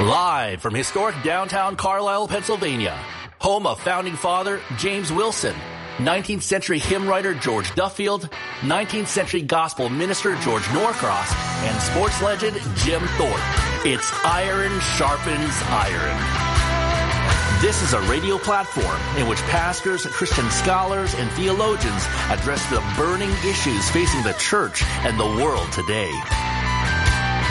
Live from historic downtown Carlisle, Pennsylvania, home of founding father James Wilson, 19th century hymn writer George Duffield, 19th century gospel minister George Norcross, and sports legend Jim Thorpe. It's Iron Sharpens Iron. This is a radio platform in which pastors, Christian scholars, and theologians address the burning issues facing the church and the world today.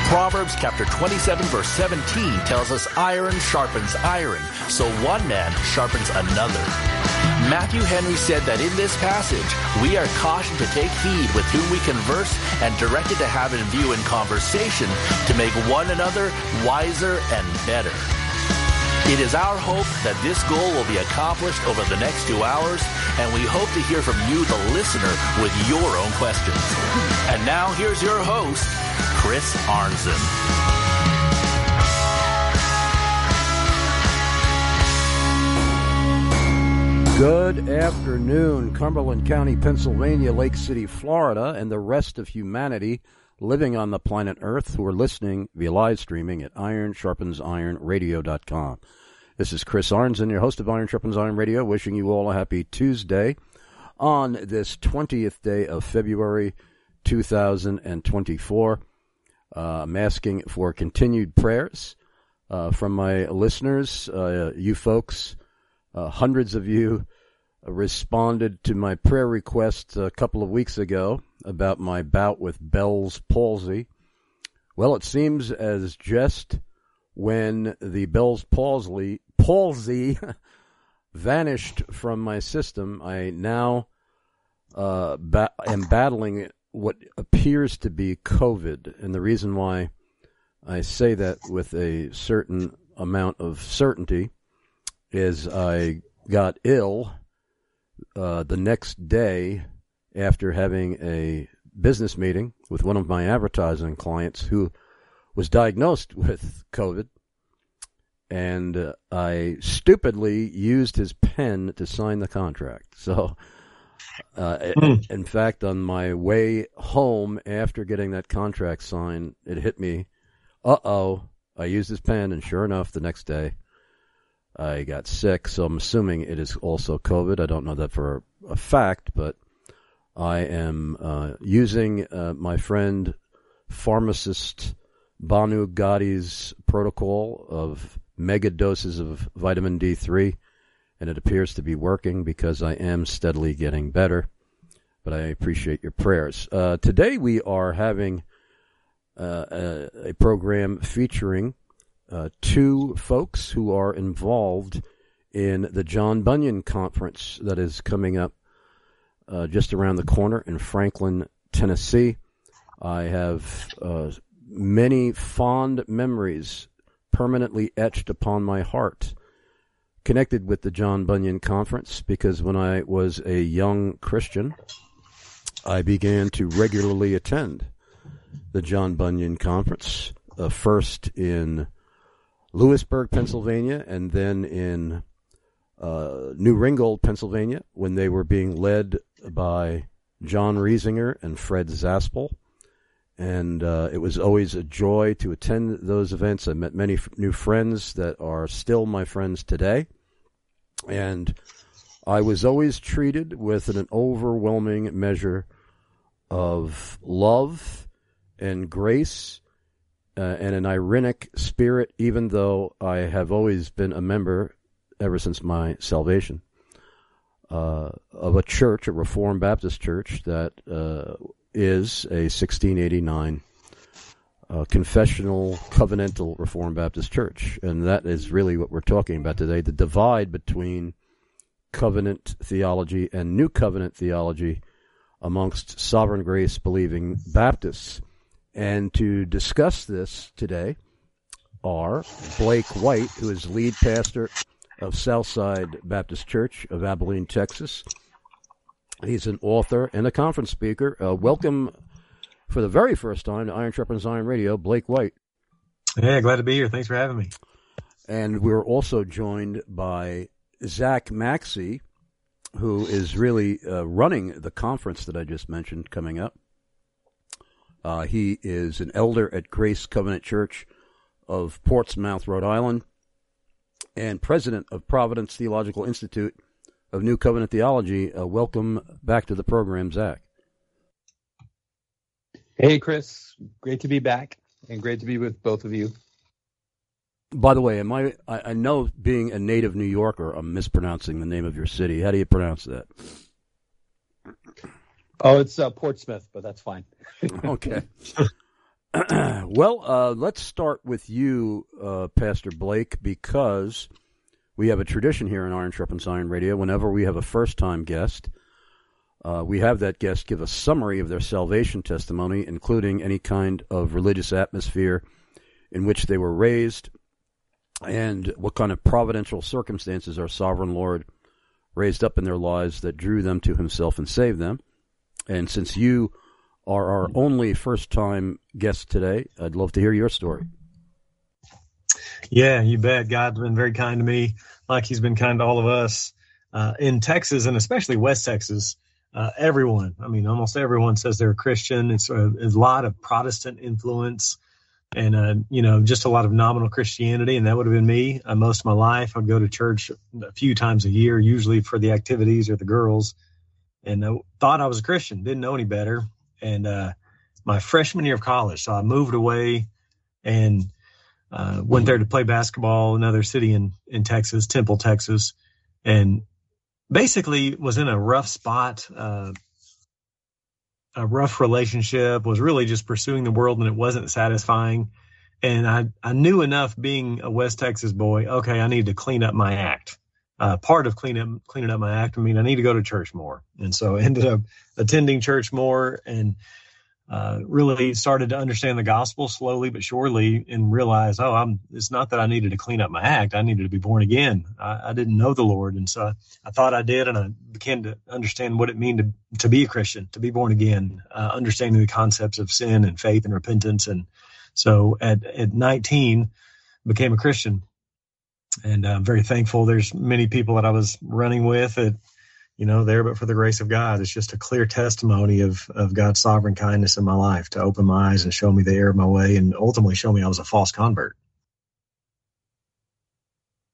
Proverbs chapter 27 verse 17 tells us iron sharpens iron, so one man sharpens another. Matthew Henry said that in this passage, we are cautioned to take heed with whom we converse and directed to have in view in conversation to make one another wiser and better. It is our hope that this goal will be accomplished over the next two hours, and we hope to hear from you, the listener, with your own questions. And now here's your host, Chris Arnzen. Good afternoon, Cumberland County, Pennsylvania, Lake City, Florida, and the rest of humanity living on the planet Earth who are listening via live streaming at ironsharpensironradio.com. This is Chris Arnzen, your host of Iron Sharpens Iron Radio, wishing you all a happy Tuesday on this 20th day of February 2024. Uh, I'm asking for continued prayers uh, from my listeners, uh, you folks. Uh, hundreds of you responded to my prayer request a couple of weeks ago about my bout with Bell's palsy. Well, it seems as just when the Bell's palsy, palsy vanished from my system, I now uh, ba- am battling what appears to be COVID. And the reason why I say that with a certain amount of certainty is I got ill uh, the next day after having a business meeting with one of my advertising clients who was diagnosed with COVID. And uh, I stupidly used his pen to sign the contract. So, uh, mm. in fact, on my way home after getting that contract signed, it hit me. Uh oh, I used his pen, and sure enough, the next day, I got sick, so I'm assuming it is also COVID. I don't know that for a fact, but I am uh, using uh, my friend pharmacist Banu Ghadi's protocol of mega doses of vitamin D3, and it appears to be working because I am steadily getting better. But I appreciate your prayers. Uh, today we are having uh, a, a program featuring uh, two folks who are involved in the John Bunyan conference that is coming up uh, just around the corner in Franklin, Tennessee. I have uh, many fond memories permanently etched upon my heart connected with the John Bunyan conference because when I was a young Christian, I began to regularly attend the John Bunyan conference, uh, first in Lewisburg, Pennsylvania, and then in uh, New Ringgold, Pennsylvania, when they were being led by John Reisinger and Fred Zaspel. And uh, it was always a joy to attend those events. I met many f- new friends that are still my friends today. And I was always treated with an overwhelming measure of love and grace uh, and an irenic spirit, even though I have always been a member ever since my salvation uh, of a church, a Reformed Baptist church that uh, is a 1689 uh, confessional, covenantal Reformed Baptist church, and that is really what we're talking about today: the divide between covenant theology and New Covenant theology amongst sovereign grace believing Baptists. And to discuss this today are Blake White, who is lead pastor of Southside Baptist Church of Abilene, Texas. He's an author and a conference speaker. Uh, welcome for the very first time to Iron Sharpens Iron Radio, Blake White. Hey, glad to be here. Thanks for having me. And we're also joined by Zach Maxcey, who is really uh, running the conference that I just mentioned coming up. Uh, he is an elder at Grace Covenant Church of Portsmouth, Rhode Island, and president of Providence Theological Institute of New Covenant Theology. Uh, welcome back to the program, Zach. Hey, Chris. Great to be back and great to be with both of you. By the way, am I, I, I know being a native New Yorker, I'm mispronouncing the name of your city. How do you pronounce that? Oh, it's uh, Portsmouth, but that's fine. okay. well, uh, let's start with you, uh, Pastor Blake, because we have a tradition here in Iron Sharpens Iron Radio. Whenever we have a first time guest, uh, we have that guest give a summary of their salvation testimony, including any kind of religious atmosphere in which they were raised and what kind of providential circumstances our sovereign Lord raised up in their lives that drew them to himself and saved them. And since you are our only first time guest today, I'd love to hear your story. Yeah, you bet. God's been very kind to me, like He's been kind to all of us. Uh, in Texas, and especially West Texas, uh, everyone, I mean, almost everyone says they're a Christian. It's a, a lot of Protestant influence and, uh, you know, just a lot of nominal Christianity. And that would have been me uh, most of my life. I'd go to church a few times a year, usually for the activities or the girls and I thought I was a Christian, didn't know any better. And uh, my freshman year of college, so I moved away and uh, went there to play basketball, another city in in Texas, Temple, Texas, and basically was in a rough spot. Uh, a rough relationship was really just pursuing the world and it wasn't satisfying and I, I knew enough being a West Texas boy. Okay, I need to clean up my act uh, part of cleaning up, cleaning up my act. I mean, I need to go to church more, and so I ended up attending church more and uh, really started to understand the gospel slowly but surely, and realize, oh, I'm. It's not that I needed to clean up my act; I needed to be born again. I, I didn't know the Lord, and so I, I, thought I did, and I began to understand what it meant to to be a Christian, to be born again, uh, understanding the concepts of sin and faith and repentance, and so at at 19 became a Christian and I'm very thankful. There's many people that I was running with that, you know, there, but for the grace of God, it's just a clear testimony of of God's sovereign kindness in my life to open my eyes and show me the error of my way, and ultimately show me I was a false convert.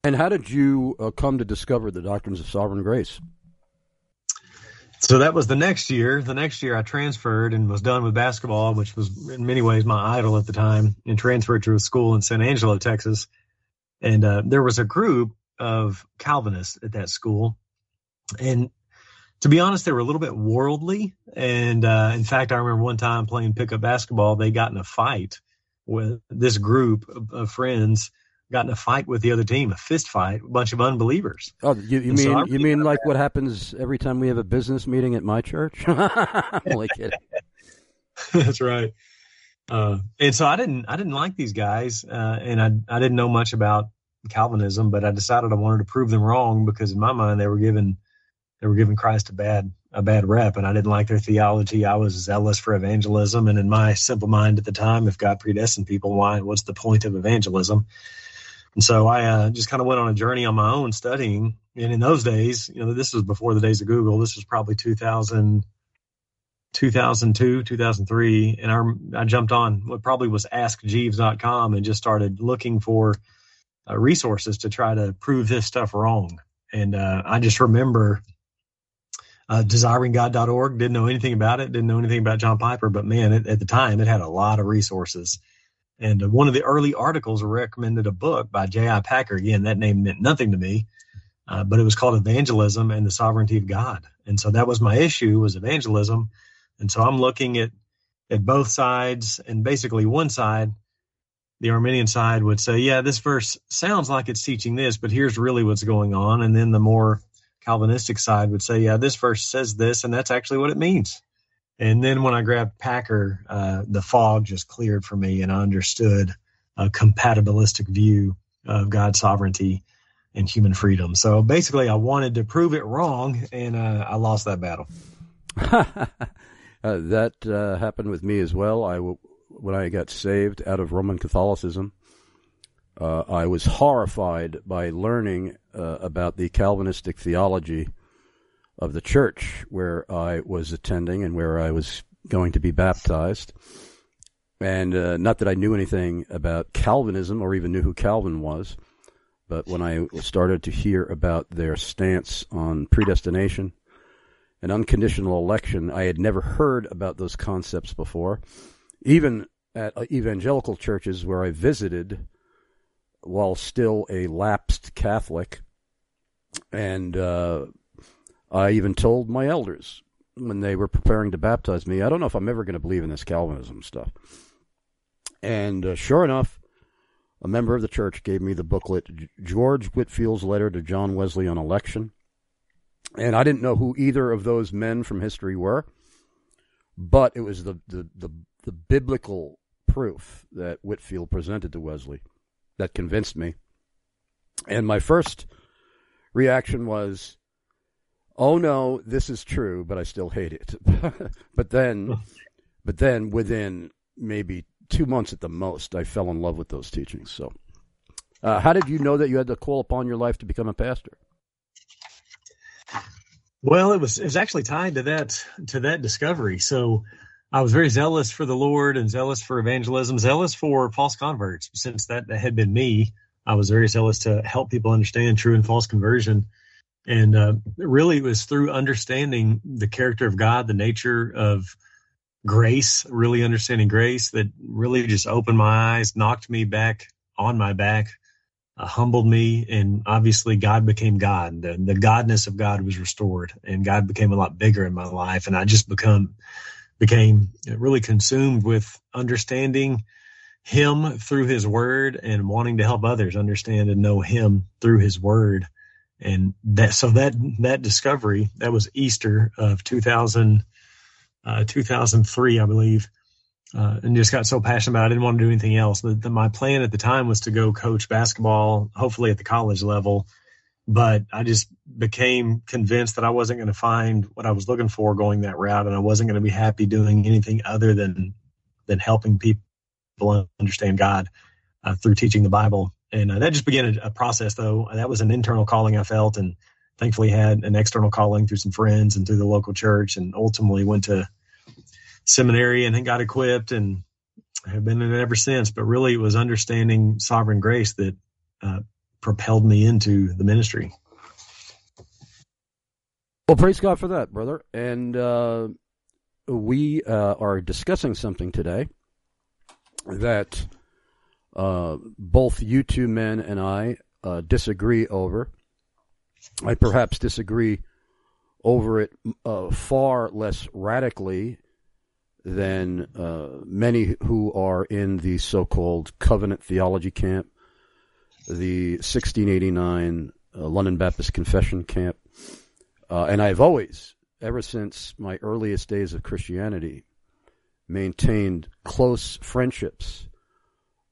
And how did you uh, come to discover the doctrines of sovereign grace? So that was the next year. The next year, I transferred and was done with basketball, which was in many ways my idol at the time, and transferred to a school in San Angelo, Texas and uh, there was a group of Calvinists at that school, and to be honest, they were a little bit worldly. And uh, in fact, I remember one time playing pickup basketball, they got in a fight with this group of, of friends. Got in a fight with the other team, a fist fight, a bunch of unbelievers. Oh, you, you mean so you mean like what happens every time we have a business meeting at my church? I'm only kidding. That's right. Uh, and so I didn't I didn't like these guys, uh, and I I didn't know much about Calvinism, but I decided I wanted to prove them wrong because in my mind they were giving they were giving Christ a bad a bad rep, and I didn't like their theology. I was zealous for evangelism, and in my simple mind at the time, if God predestined people, why? What's the point of evangelism? And so I uh, just kind of went on a journey on my own studying. And in those days, you know, this was before the days of Google. This was probably 2000, 2002, 2003. And I, I jumped on what probably was askjeeves.com and just started looking for uh, resources to try to prove this stuff wrong. And uh, I just remember uh, desiringgod.org. Didn't know anything about it. Didn't know anything about John Piper, but man, it, at the time it had a lot of resources. And uh, one of the early articles recommended a book by J.I. Packer. Again, that name meant nothing to me, uh, but it was called Evangelism and the Sovereignty of God. And so that was my issue was evangelism. And so I'm looking at at both sides, and basically one side the Arminian side would say, yeah, this verse sounds like it's teaching this, but here's really what's going on. And then the more Calvinistic side would say, yeah, this verse says this, and that's actually what it means. And then when I grabbed Packer, uh, the fog just cleared for me, and I understood a compatibilistic view of God's sovereignty and human freedom. So basically, I wanted to prove it wrong, and uh, I lost that battle. uh, that uh, happened with me as well. I w- when I got saved out of Roman Catholicism, uh, I was horrified by learning uh, about the Calvinistic theology of the church where I was attending and where I was going to be baptized. and uh, not that I knew anything about Calvinism or even knew who Calvin was, but when I started to hear about their stance on predestination and unconditional election, I had never heard about those concepts before. Even at evangelical churches where I visited while still a lapsed Catholic, and uh, I even told my elders when they were preparing to baptize me, I don't know if I'm ever going to believe in this Calvinism stuff. And uh, sure enough, a member of the church gave me the booklet, George Whitefield's Letter to John Wesley on Election. And I didn't know who either of those men from history were, but it was the, the, the, the biblical proof that Whitefield presented to Wesley that convinced me. And my first reaction was, oh no, this is true, but I still hate it. but then, but then within maybe two months at the most, I fell in love with those teachings. So, uh, how did you know that you had to call upon your life to become a pastor? Well, it was it was actually tied to that to that discovery. So, I was very zealous for the Lord and zealous for evangelism, zealous for false converts. Since that, that had been me, I was very zealous to help people understand true and false conversion. And uh, really, it was through understanding the character of God, the nature of grace, really understanding grace, that really just opened my eyes, knocked me back on my back, uh, humbled me, and obviously God became God. The, the godness of God was restored, and God became a lot bigger in my life, and I just become became really consumed with understanding Him through His Word and wanting to help others understand and know Him through His Word and that so that that discovery that was Easter of 2000, uh, 2003, I believe, uh, and just got so passionate about it. I didn't want to do anything else. But the, my plan at the time was to go coach basketball, hopefully at the college level. But I just became convinced that I wasn't going to find what I was looking for going that route, and I wasn't going to be happy doing anything other than than helping people understand God uh, through teaching the Bible. And uh, that just began a, a, process though. That was an internal calling i felt and thankfully had an external calling through some friends and through the local church and ultimately went to seminary and then got equipped and have been in it ever since. But really it was understanding sovereign grace that uh, propelled me into the ministry well praise god for that brother and uh, we uh, are discussing something today that uh, both you two men and I uh, disagree over. I perhaps disagree over it uh, far less radically than uh, many who are in the so-called covenant theology camp, the 1689 uh, London Baptist Confession camp, and I've always, ever since my earliest days of Christianity, maintained close friendships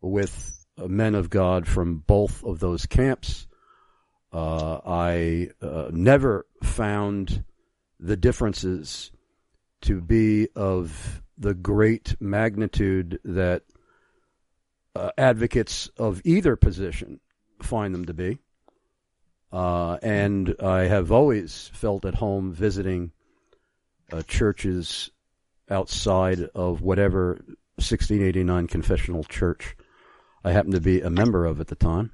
with men of God from both of those camps. Uh, I uh, never found the differences to be of the great magnitude that uh, advocates of either position find them to be. Uh, and I have always felt at home visiting uh, churches outside of whatever 1689 confessional church I happened to be a member of at the time.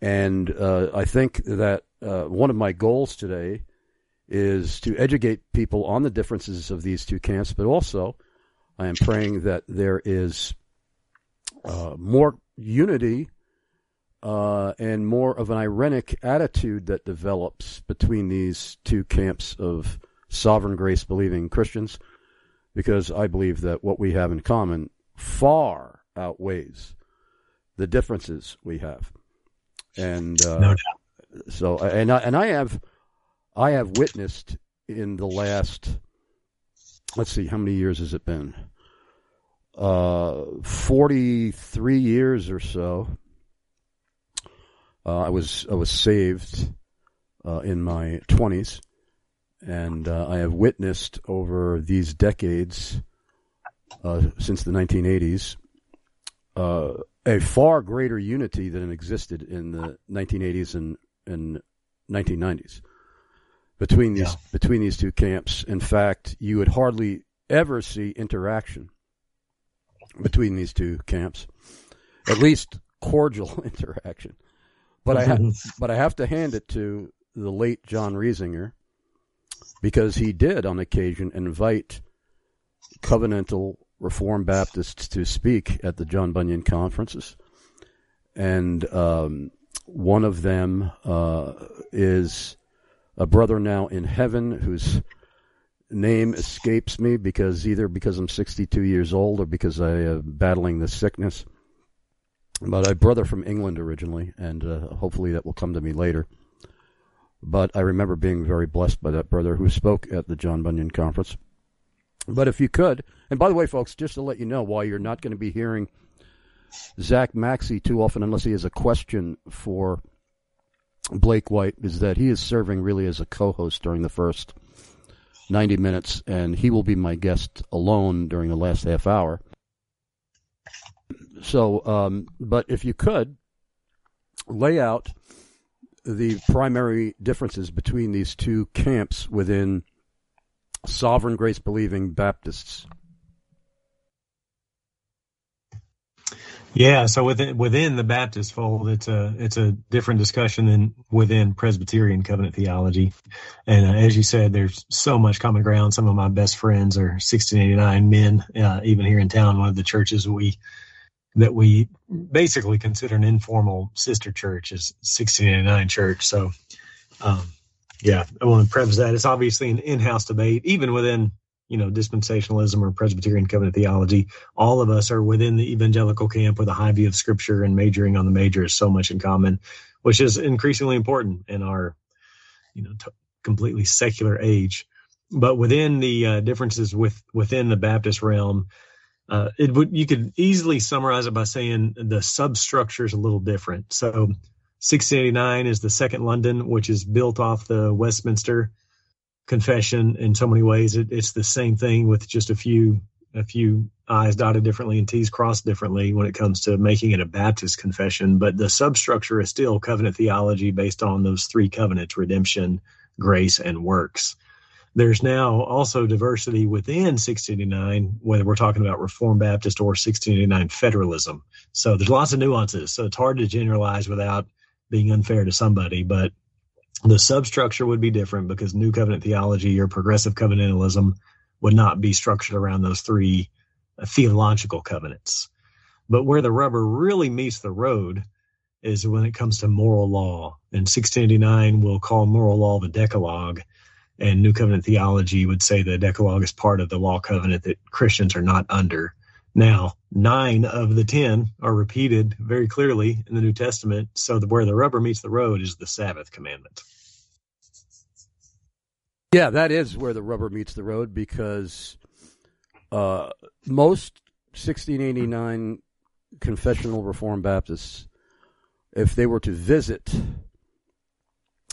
And uh, I think that uh, one of my goals today is to educate people on the differences of these two camps, but also I am praying that there is uh, more unity uh, and more of an irenic attitude that develops between these two camps of sovereign grace believing Christians, because I believe that what we have in common far outweighs the differences we have. And uh, no so, and I, and I have, I have witnessed in the last, let's see, how many years has it been? Uh, 43 years or so. Uh, I was I was saved uh, in my 20s, and uh, I have witnessed over these decades uh, since the 1980s uh, a far greater unity than existed in the 1980s and, and 1990s between these yeah. between these two camps. In fact, you would hardly ever see interaction between these two camps, at least cordial interaction. But I ha- but I have to hand it to the late John Reisinger because he did on occasion invite covenantal Reformed Baptists to speak at the John Bunyan conferences, and um, one of them uh, is a brother now in heaven whose name escapes me because either because I'm 62 years old or because I am battling the sickness. But a brother from England originally, and uh, hopefully that will come to me later. But I remember being very blessed by that brother who spoke at the John Bunyan conference. But if you could, and by the way, folks, just to let you know, why you're not going to be hearing Zach Maxcey too often unless he has a question for Blake White, is that he is serving really as a co-host during the first 90 minutes, and he will be my guest alone during the last half hour. So, um, but if you could lay out the primary differences between these two camps within sovereign grace believing Baptists. Yeah, so within within the Baptist fold, it's a it's a different discussion than within Presbyterian covenant theology. And uh, as you said, there's so much common ground. Some of my best friends are 1689 men, uh, even here in town. One of the churches we that we basically consider an informal sister church is 1689 Church. So, um, yeah, I want to preface that it's obviously an in-house debate, even within you know, dispensationalism or Presbyterian covenant theology. All of us are within the evangelical camp with a high view of scripture and majoring on the major is so much in common, which is increasingly important in our, you know, t- completely secular age. But within the uh, differences with within the Baptist realm, uh, it would you could easily summarize it by saying the substructure is a little different. So, 1689 is the Second London, which is built off the Westminster confession in so many ways. It, it's the same thing with just a few a few I's dotted differently and T's crossed differently when it comes to making it a Baptist confession. But the substructure is still covenant theology based on those three covenants redemption, grace, and works. There's now also diversity within 1689, whether we're talking about Reformed Baptist or 1689 federalism. So there's lots of nuances. So it's hard to generalize without being unfair to somebody. But the substructure would be different because new covenant theology or progressive covenantalism would not be structured around those three uh, theological covenants. But where the rubber really meets the road is when it comes to moral law. And 1689 will call moral law the Decalogue, and New Covenant theology would say the Decalogue is part of the law covenant that Christians are not under. Now, nine of the ten are repeated very clearly in the New Testament. So the, where the rubber meets the road is the Sabbath commandment. Yeah, that is where the rubber meets the road because uh, most 1689 confessional Reformed Baptists, if they were to visit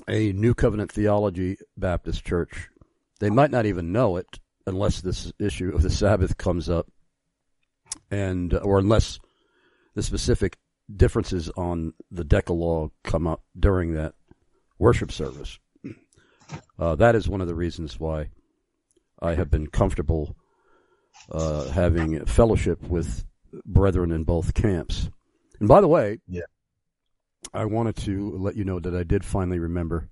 a New Covenant Theology Baptist church, they might not even know it unless this issue of the Sabbath comes up, and or unless the specific differences on the Decalogue come up during that worship service. Uh, that is one of the reasons why I have been comfortable uh, having fellowship with brethren in both camps. And by the way, yeah. I wanted to let you know that I did finally remember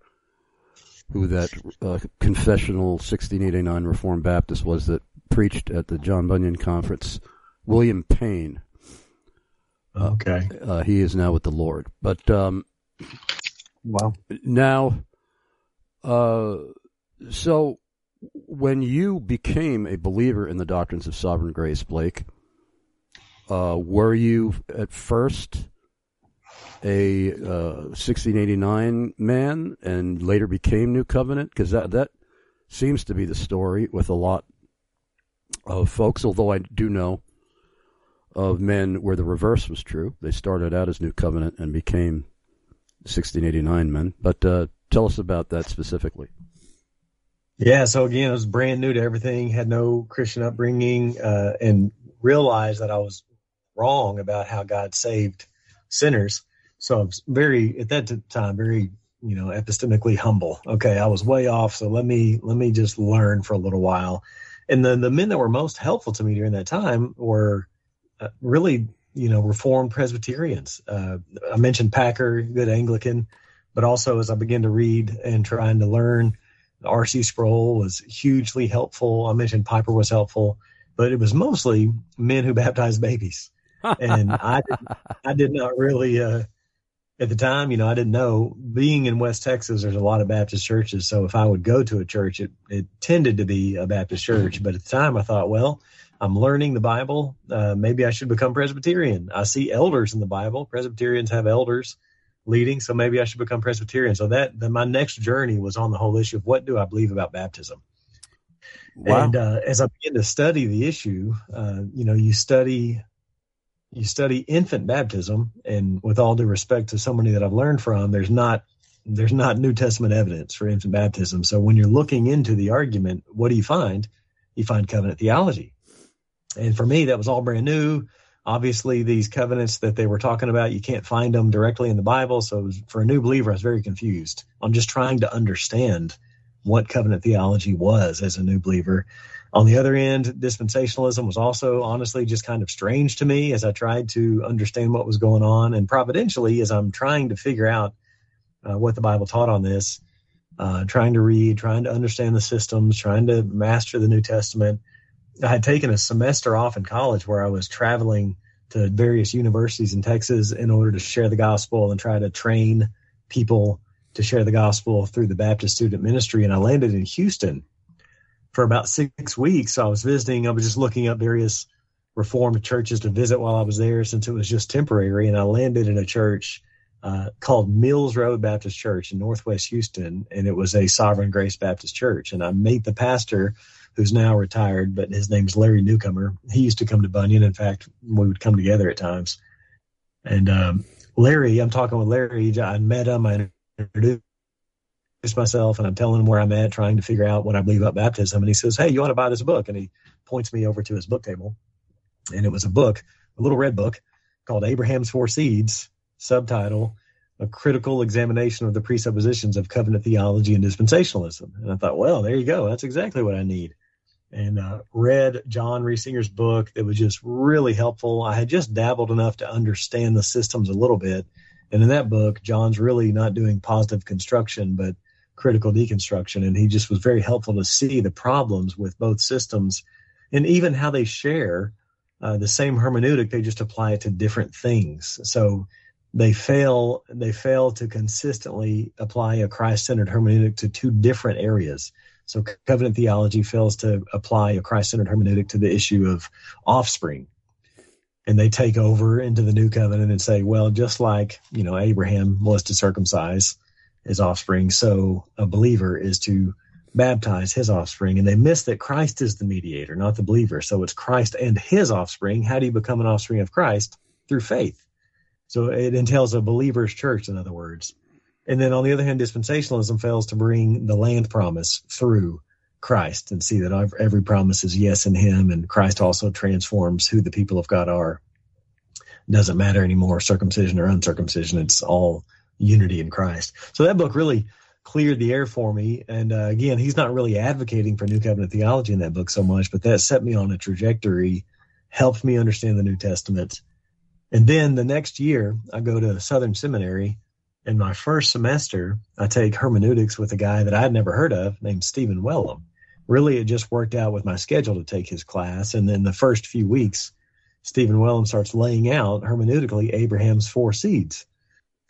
who that uh, confessional 1689 Reformed Baptist was that preached at the John Bunyan conference. William Payne. Okay. Uh, he is now with the Lord. But um, wow. Now, uh, so when you became a believer in the doctrines of sovereign grace, Blake, uh, were you at first a uh, 1689 man and later became New Covenant? Because that that seems to be the story with a lot of folks. Although I do know of men where the reverse was true. They started out as New Covenant and became 1689 men. But uh, tell us about that specifically. Yeah, so again, I was brand new to everything, had no Christian upbringing, uh, and realized that I was wrong about how God saved sinners. So I was very, at that time, very, you know, epistemically humble. Okay, I was way off, so let me let me just learn for a little while. And then the men that were most helpful to me during that time were uh, really, you know, Reformed Presbyterians. Uh, I mentioned Packer, good Anglican, but also as I began to read and trying to learn, R.C. Sproul was hugely helpful. I mentioned Piper was helpful, but it was mostly men who baptized babies. and I, I did not really, uh, at the time, you know, I didn't know. Being in West Texas, there's a lot of Baptist churches. So if I would go to a church, it, it tended to be a Baptist church. But at the time, I thought, well, I'm learning the Bible. Uh, maybe I should become Presbyterian. I see elders in the Bible. Presbyterians have elders leading, so maybe I should become Presbyterian. So that then my next journey was on the whole issue of what do I believe about baptism. Wow. And uh, as I began to study the issue, uh, you know, you study you study infant baptism, and with all due respect to somebody that I've learned from, there's not there's not New Testament evidence for infant baptism. So when you're looking into the argument, what do you find? You find covenant theology. And for me, that was all brand new. Obviously, these covenants that they were talking about, you can't find them directly in the Bible. So was, for a new believer, I was very confused. I'm just trying to understand what covenant theology was as a new believer. On the other end, dispensationalism was also honestly just kind of strange to me as I tried to understand what was going on. And providentially, as I'm trying to figure out uh, what the Bible taught on this, uh, trying to read, trying to understand the systems, trying to master the New Testament. I had taken a semester off in college where I was traveling to various universities in Texas in order to share the gospel and try to train people to share the gospel through the Baptist student ministry. And I landed in Houston for about six weeks. I was visiting. I was just looking up various Reformed churches to visit while I was there, since it was just temporary. And I landed in a church uh, called Mills Road Baptist Church in Northwest Houston, and it was a Sovereign Grace Baptist Church. And I met the pastor, who's now retired, but his name's Larry Newcomer. He used to come to Bunyan. In fact, we would come together at times. And um, Larry, I'm talking with Larry. I met him. I introduced myself and I'm telling him where I'm at, trying to figure out what I believe about baptism. And he says, Hey, you want to buy this book? And he points me over to his book table. And it was a book, a little red book called Abraham's Four Seeds, subtitle, A Critical Examination of the Presuppositions of Covenant Theology and Dispensationalism. And I thought, well, there you go. That's exactly what I need. And uh, read John Reisinger's book that was just really helpful. I had just dabbled enough to understand the systems a little bit. And in that book, John's really not doing positive construction, but critical deconstruction. And he just was very helpful to see the problems with both systems and even how they share uh, the same hermeneutic. They just apply it to different things. So they fail, they fail to consistently apply a Christ-centered hermeneutic to two different areas. So covenant theology fails to apply a Christ-centered hermeneutic to the issue of offspring. And they take over into the new covenant and say, well, just like, you know, Abraham was to circumcise, his offspring. So a believer is to baptize his offspring. And they miss that Christ is the mediator, not the believer. So it's Christ and his offspring. How do you become an offspring of Christ? Through faith. So it entails a believer's church, in other words. And then on the other hand, dispensationalism fails to bring the land promise through Christ and see that every promise is yes in him. And Christ also transforms who the people of God are. Doesn't matter anymore, circumcision or uncircumcision. It's all unity in Christ. So that book really cleared the air for me. And uh, again, he's not really advocating for New Covenant theology in that book so much, but that set me on a trajectory, helped me understand the New Testament. And then the next year, I go to Southern Seminary. In my first semester, I take hermeneutics with a guy that I'd never heard of named Stephen Wellum. Really, it just worked out with my schedule to take his class. And then the first few weeks, Stephen Wellum starts laying out hermeneutically Abraham's four seeds.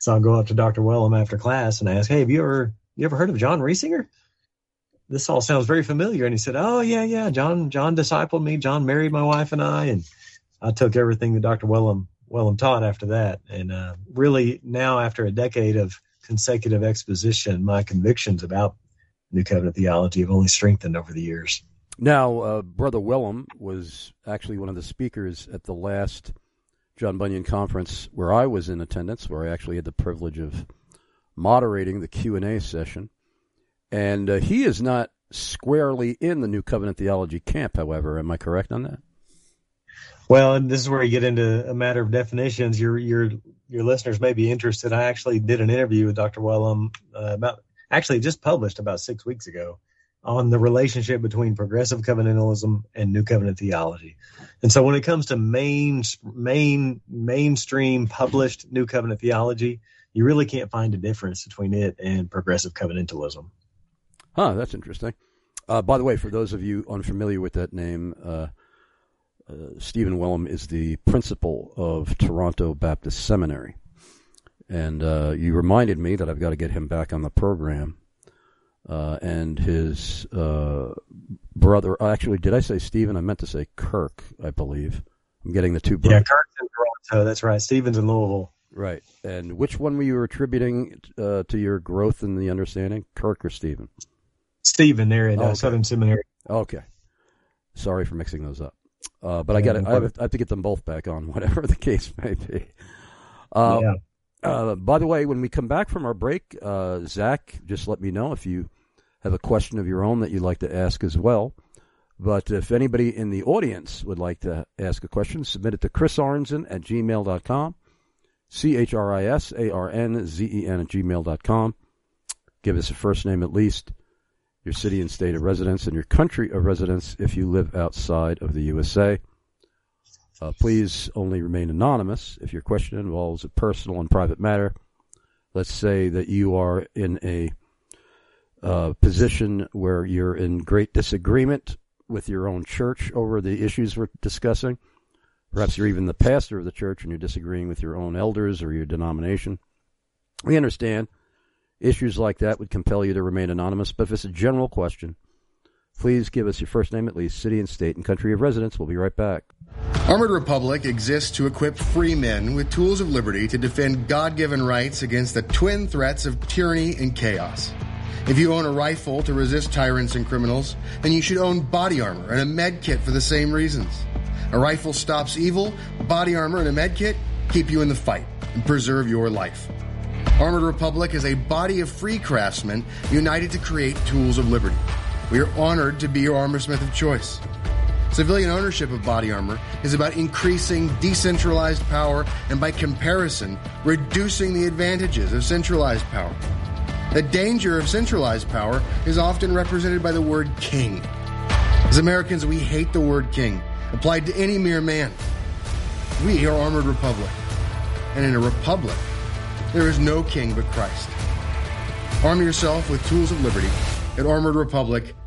So I'll go up to Dr. Wellum after class and ask, Hey, have you ever you ever heard of John Reisinger? This all sounds very familiar. And he said, Oh yeah, yeah. John John discipled me. John married my wife and I, and I took everything that Dr. Wellum Wellum taught after that. And uh, really now after a decade of consecutive exposition, my convictions about New Covenant theology have only strengthened over the years. Now, uh, Brother Wellum was actually one of the speakers at the last John Bunyan conference where I was in attendance, where I actually had the privilege of moderating the Q and A session, and uh, he is not squarely in the New Covenant theology camp. However, am I correct on that? Well, and this is where you get into a matter of definitions. Your your your listeners may be interested. I actually did an interview with Dr. Wellum uh, about actually just published about six weeks ago, on the relationship between progressive covenantalism and new covenant theology. And so when it comes to main main mainstream published new covenant theology, you really can't find a difference between it and progressive covenantalism. Huh, that's interesting. Uh, by the way, for those of you unfamiliar with that name, uh, uh, Stephen Wellum is the principal of Toronto Baptist Seminary. And uh, you reminded me that I've got to get him back on the program uh, and his uh, brother. Actually, did I say Stephen? I meant to say Kirk. I believe I'm getting the two. Brothers. Yeah, Kirk's in Toronto. That's right. Stephen's in Louisville. Right. And which one were you attributing uh, to your growth in the understanding, Kirk or Stephen? Stephen, there at uh, okay. Southern Seminary. Okay. Sorry for mixing those up. Uh, but yeah, I got I, I have to get them both back on, whatever the case may be. Uh, yeah. Uh, by the way, when we come back from our break, uh, Zach, just let me know if you have a question of your own that you'd like to ask as well. But if anybody in the audience would like to ask a question, submit it to Chris Arnzen at gmail.com, C H R I S A R N Z E N at gmail.com. Give us a first name at least, your city and state of residence, and your country of residence if you live outside of the USA. Uh, please only remain anonymous if your question involves a personal and private matter. Let's say that you are in a uh, position where you're in great disagreement with your own church over the issues we're discussing. Perhaps you're even the pastor of the church and you're disagreeing with your own elders or your denomination. We understand issues like that would compel you to remain anonymous, but if it's a general question, Please give us your first name at least, city and state, and country of residence. We'll be right back. Armored Republic exists to equip free men with tools of liberty to defend God given rights against the twin threats of tyranny and chaos. If you own a rifle to resist tyrants and criminals, then you should own body armor and a med kit for the same reasons. A rifle stops evil, body armor and a med kit keep you in the fight and preserve your life. Armored Republic is a body of free craftsmen united to create tools of liberty. We are honored to be your armorsmith of choice. Civilian ownership of body armor is about increasing decentralized power and, by comparison, reducing the advantages of centralized power. The danger of centralized power is often represented by the word king. As Americans, we hate the word king applied to any mere man. We are Armored Republic. And in a republic, there is no king but Christ. Arm yourself with tools of liberty at armoredrepublic.com.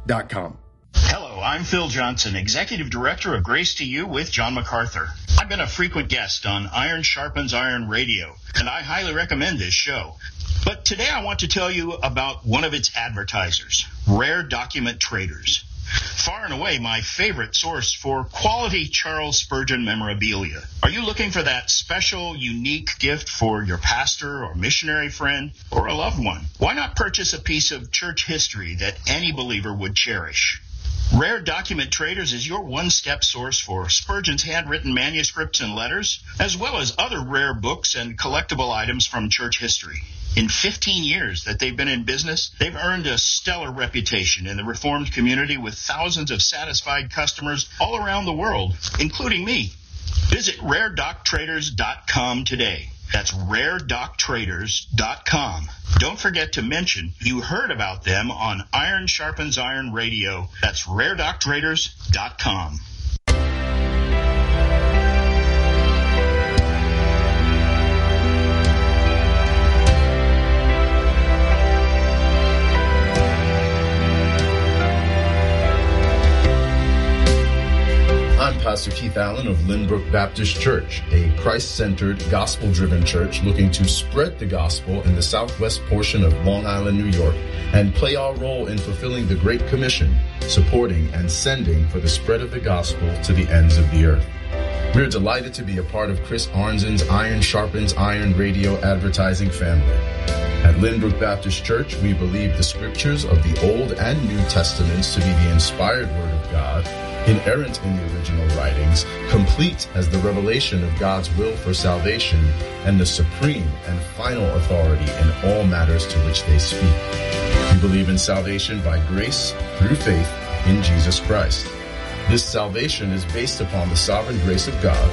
Hello, I'm Phil Johnson, Executive Director of Grace to You with John MacArthur. I've been a frequent guest on Iron Sharpens Iron Radio, and I highly recommend this show. But today I want to tell you about one of its advertisers, Rare Document Traders far and away my favorite source for quality Charles Spurgeon memorabilia. Are you looking for that special, unique gift for your pastor or missionary friend or a loved one? Why not purchase a piece of church history that any believer would cherish? Rare Document Traders is your one-step source for Spurgeon's handwritten manuscripts and letters, as well as other rare books and collectible items from church history. In 15 years that they've been in business, they've earned a stellar reputation in the Reformed community with thousands of satisfied customers all around the world, including me. Visit raredoctraders.com today. That's raredoctraders.com. Don't forget to mention you heard about them on Iron Sharpens Iron Radio. That's raredoctraders.com. Pastor Keith Allen of Lynbrook Baptist Church, a Christ centered, gospel driven church looking to spread the gospel in the southwest portion of Long Island, New York, and play our role in fulfilling the Great Commission, supporting and sending for the spread of the gospel to the ends of the earth. We're delighted to be a part of Chris Arnzen's Iron Sharpens Iron radio advertising family. At Lynbrook Baptist Church, we believe the scriptures of the Old and New Testaments to be the inspired Word of God inerrant in the original writings, complete as the revelation of God's will for salvation, and the supreme and final authority in all matters to which they speak. We believe in salvation by grace through faith in Jesus Christ. This salvation is based upon the sovereign grace of God,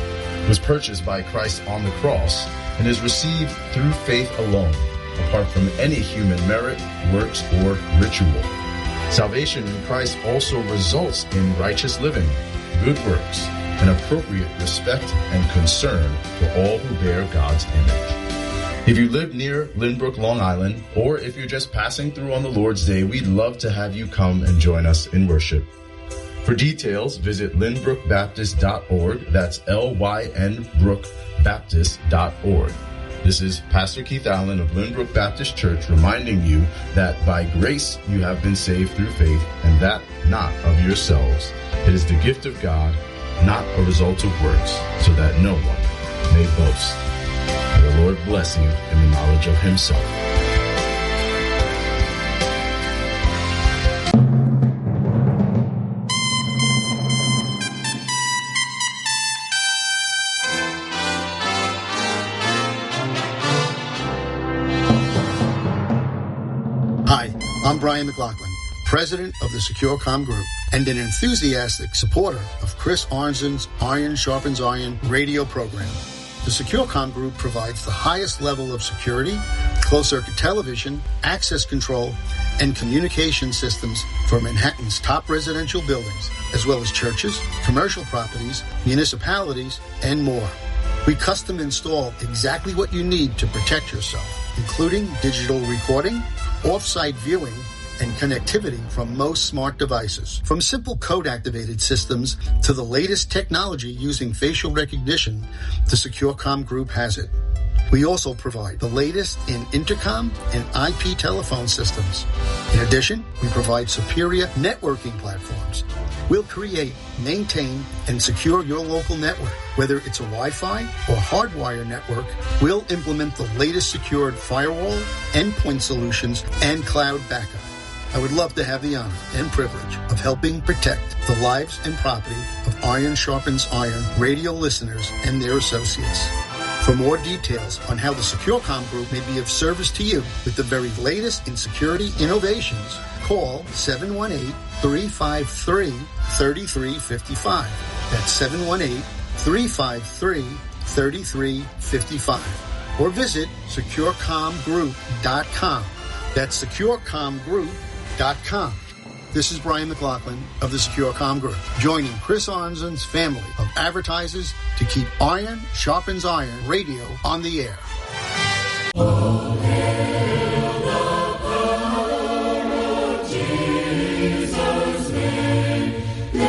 was purchased by Christ on the cross, and is received through faith alone, apart from any human merit, works, or ritual. Salvation in Christ also results in righteous living, good works, and appropriate respect and concern for all who bear God's image. If you live near Lynbrook, Long Island, or if you're just passing through on the Lord's Day, we'd love to have you come and join us in worship. For details, visit lynbrookbaptist.org. That's L-Y-N brookbaptist.org. This is Pastor Keith Allen of Lynbrook Baptist Church reminding you that by grace you have been saved through faith, and that not of yourselves. It is the gift of God, not a result of works, so that no one may boast. May the Lord bless you in the knowledge of himself. McLaughlin, president of the SecureCom Group and an enthusiastic supporter of Chris Arnzen's Iron Sharpens Iron radio program. The SecureCom Group provides the highest level of security, closed-circuit television, access control, and communication systems for Manhattan's top residential buildings, as well as churches, commercial properties, municipalities, and more. We custom install exactly what you need to protect yourself, including digital recording, off-site viewing, and connectivity from most smart devices. From simple code-activated systems to the latest technology using facial recognition, the SecureCom Group has it. We also provide the latest in intercom and IP telephone systems. In addition, we provide superior networking platforms. We'll create, maintain, and secure your local network. Whether it's a Wi-Fi or hardwire network, we'll implement the latest secured firewall, endpoint solutions, and cloud backup. I would love to have the honor and privilege of helping protect the lives and property of Iron Sharpens Iron radio listeners and their associates. For more details on how the SecureCom Group may be of service to you with the very latest in security innovations, call 718-353-3355. That's 718-353-3355. Or visit securecomgroup.com. That's securecomgroup.com. This is Brian McLaughlin of the SecureCom Group, joining Chris Arnzen's family of advertisers to keep Iron Sharpens Iron radio on the air.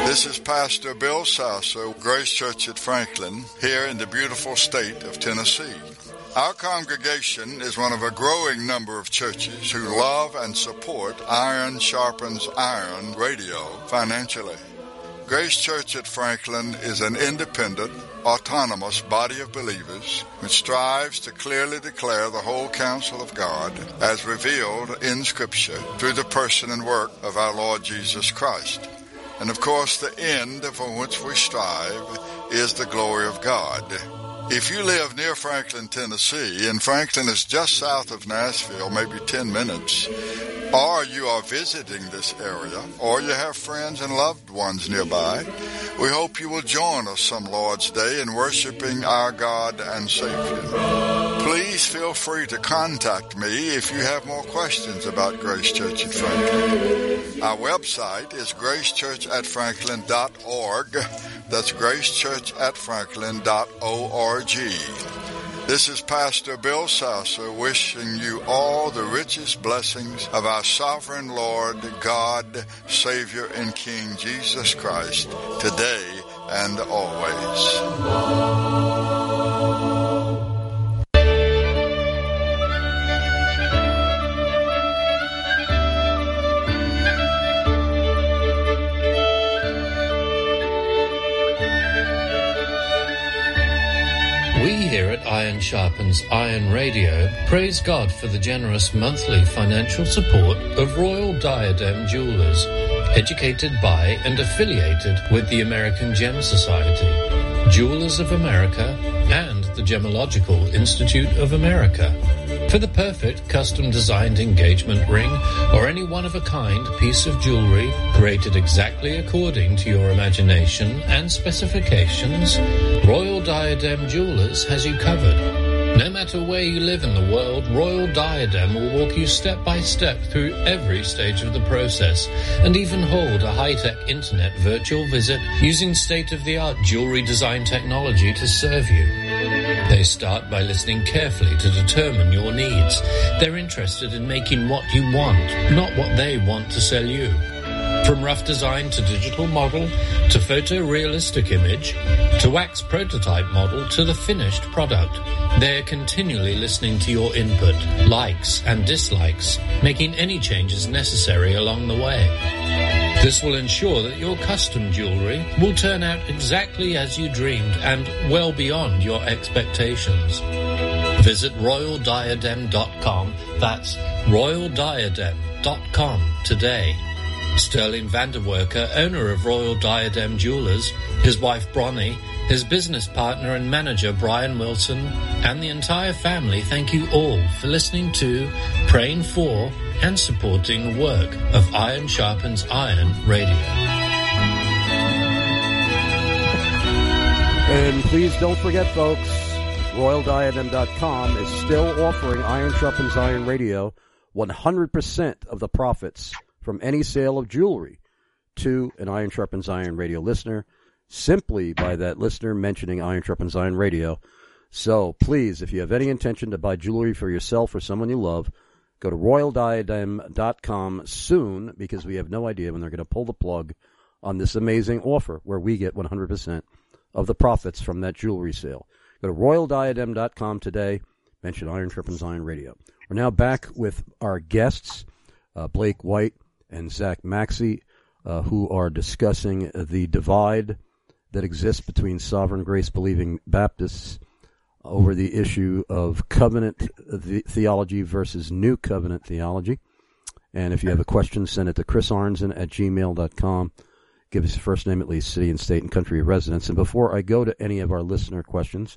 This is Pastor Bill Sasser, Grace Church at Franklin, here in the beautiful state of Tennessee. Our congregation is one of a growing number of churches who love and support Iron Sharpens Iron radio financially. Grace Church at Franklin is an independent, autonomous body of believers which strives to clearly declare the whole counsel of God as revealed in Scripture through the person and work of our Lord Jesus Christ. And of course, the end for which we strive is the glory of God. If you live near Franklin, Tennessee, and Franklin is just south of Nashville, maybe 10 minutes, or you are visiting this area, or you have friends and loved ones nearby, we hope you will join us some Lord's Day in worshiping our God and Savior. Please feel free to contact me if you have more questions about Grace Church at Franklin. Our website is gracechurchatfranklin.org. That's gracechurchatfranklin.org. This is Pastor Bill Sasser wishing you all the richest blessings of our sovereign Lord, God, Savior, and King Jesus Christ today and always. Sharpens Iron Radio praise God for the generous monthly financial support of Royal Diadem Jewelers, educated by and affiliated with the American Gem Society, Jewelers of America, and the Gemological Institute of America. For the perfect custom designed engagement ring or any one of a kind piece of jewelry created exactly according to your imagination and specifications, Royal Diadem Jewelers has you covered. No matter where you live in the world, Royal Diadem will walk you step by step through every stage of the process and even hold a high-tech internet virtual visit using state-of-the-art jewelry design technology to serve you. They start by listening carefully to determine your needs. They're interested in making what you want, not what they want to sell you. From rough design to digital model, to photorealistic image, to wax prototype model, to the finished product, they're continually listening to your input, likes and dislikes, making any changes necessary along the way. This will ensure that your custom jewelry will turn out exactly as you dreamed and well beyond your expectations. Visit royaldiadem.com. That's royaldiadem.com today. Sterling Vanderwerker, owner of Royal Diadem Jewelers, his wife Bronnie, his business partner and manager Brian Wilson, and the entire family thank you all for listening to, praying for, and supporting the work of Iron Sharpens Iron Radio. And please don't forget, folks, RoyalDiadem.com is still offering Iron Sharpens Iron Radio 100% of the profits from any sale of jewelry to an Iron Sharpens Iron Radio listener simply by that listener mentioning Iron Sharpens Iron Radio. So please, if you have any intention to buy jewelry for yourself or someone you love, go to royaldiadem.com soon because we have no idea when they're going to pull the plug on this amazing offer where we get 100% of the profits from that jewelry sale. Go to royaldiadem.com today. Mention Iron Sharpens Iron Radio. We're now back with our guests, uh, Blake White and Zach Maxcey, uh, who are discussing the divide that exists between sovereign grace believing Baptists over the issue of covenant theology versus new covenant theology. And if you have a question, send it to Chris Arnzen at gmail.com. Give us your first name, at least city and state and country of residence. And before I go to any of our listener questions,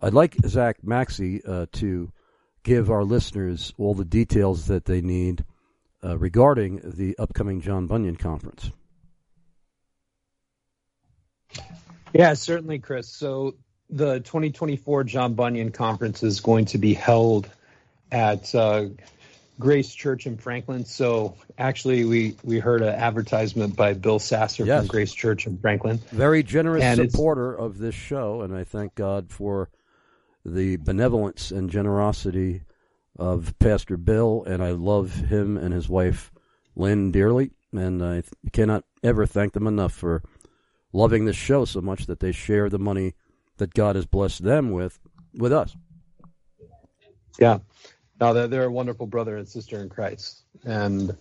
I'd like Zach Maxcey uh, to give our listeners all the details that they need uh, regarding the upcoming John Bunyan conference. Yeah, certainly, Chris. So the 2024 John Bunyan conference is going to be held at uh, Grace Church in Franklin. So actually, we we heard an advertisement by Bill Sasser yes. from Grace Church in Franklin. Very generous and supporter of this show, and I thank God for the benevolence and generosity of Pastor Bill, and I love him and his wife Lynn dearly, and I cannot ever thank them enough for loving this show so much that they share the money that God has blessed them with with us. Yeah, now they're, they're a wonderful brother and sister in Christ, and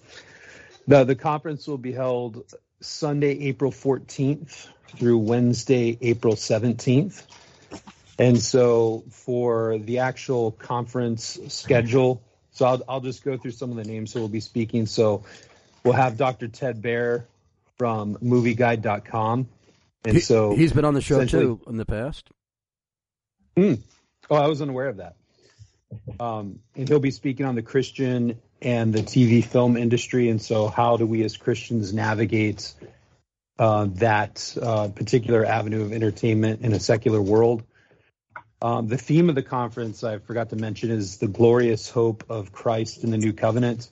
the the conference will be held Sunday, April 14th through Wednesday, April 17th. And so for the actual conference schedule, so I'll, I'll just go through some of the names who will be speaking. So we'll have Dr. Ted Baehr from movieguide.com. And he, so he's been on the show too in the past. Hmm. Oh, I was unaware of that. Um, and he'll be speaking on the Christian and the TV film industry. And so, how do we as Christians navigate uh, that uh, particular avenue of entertainment in a secular world? Um, the theme of the conference, I forgot to mention, is the glorious hope of Christ in the new covenant.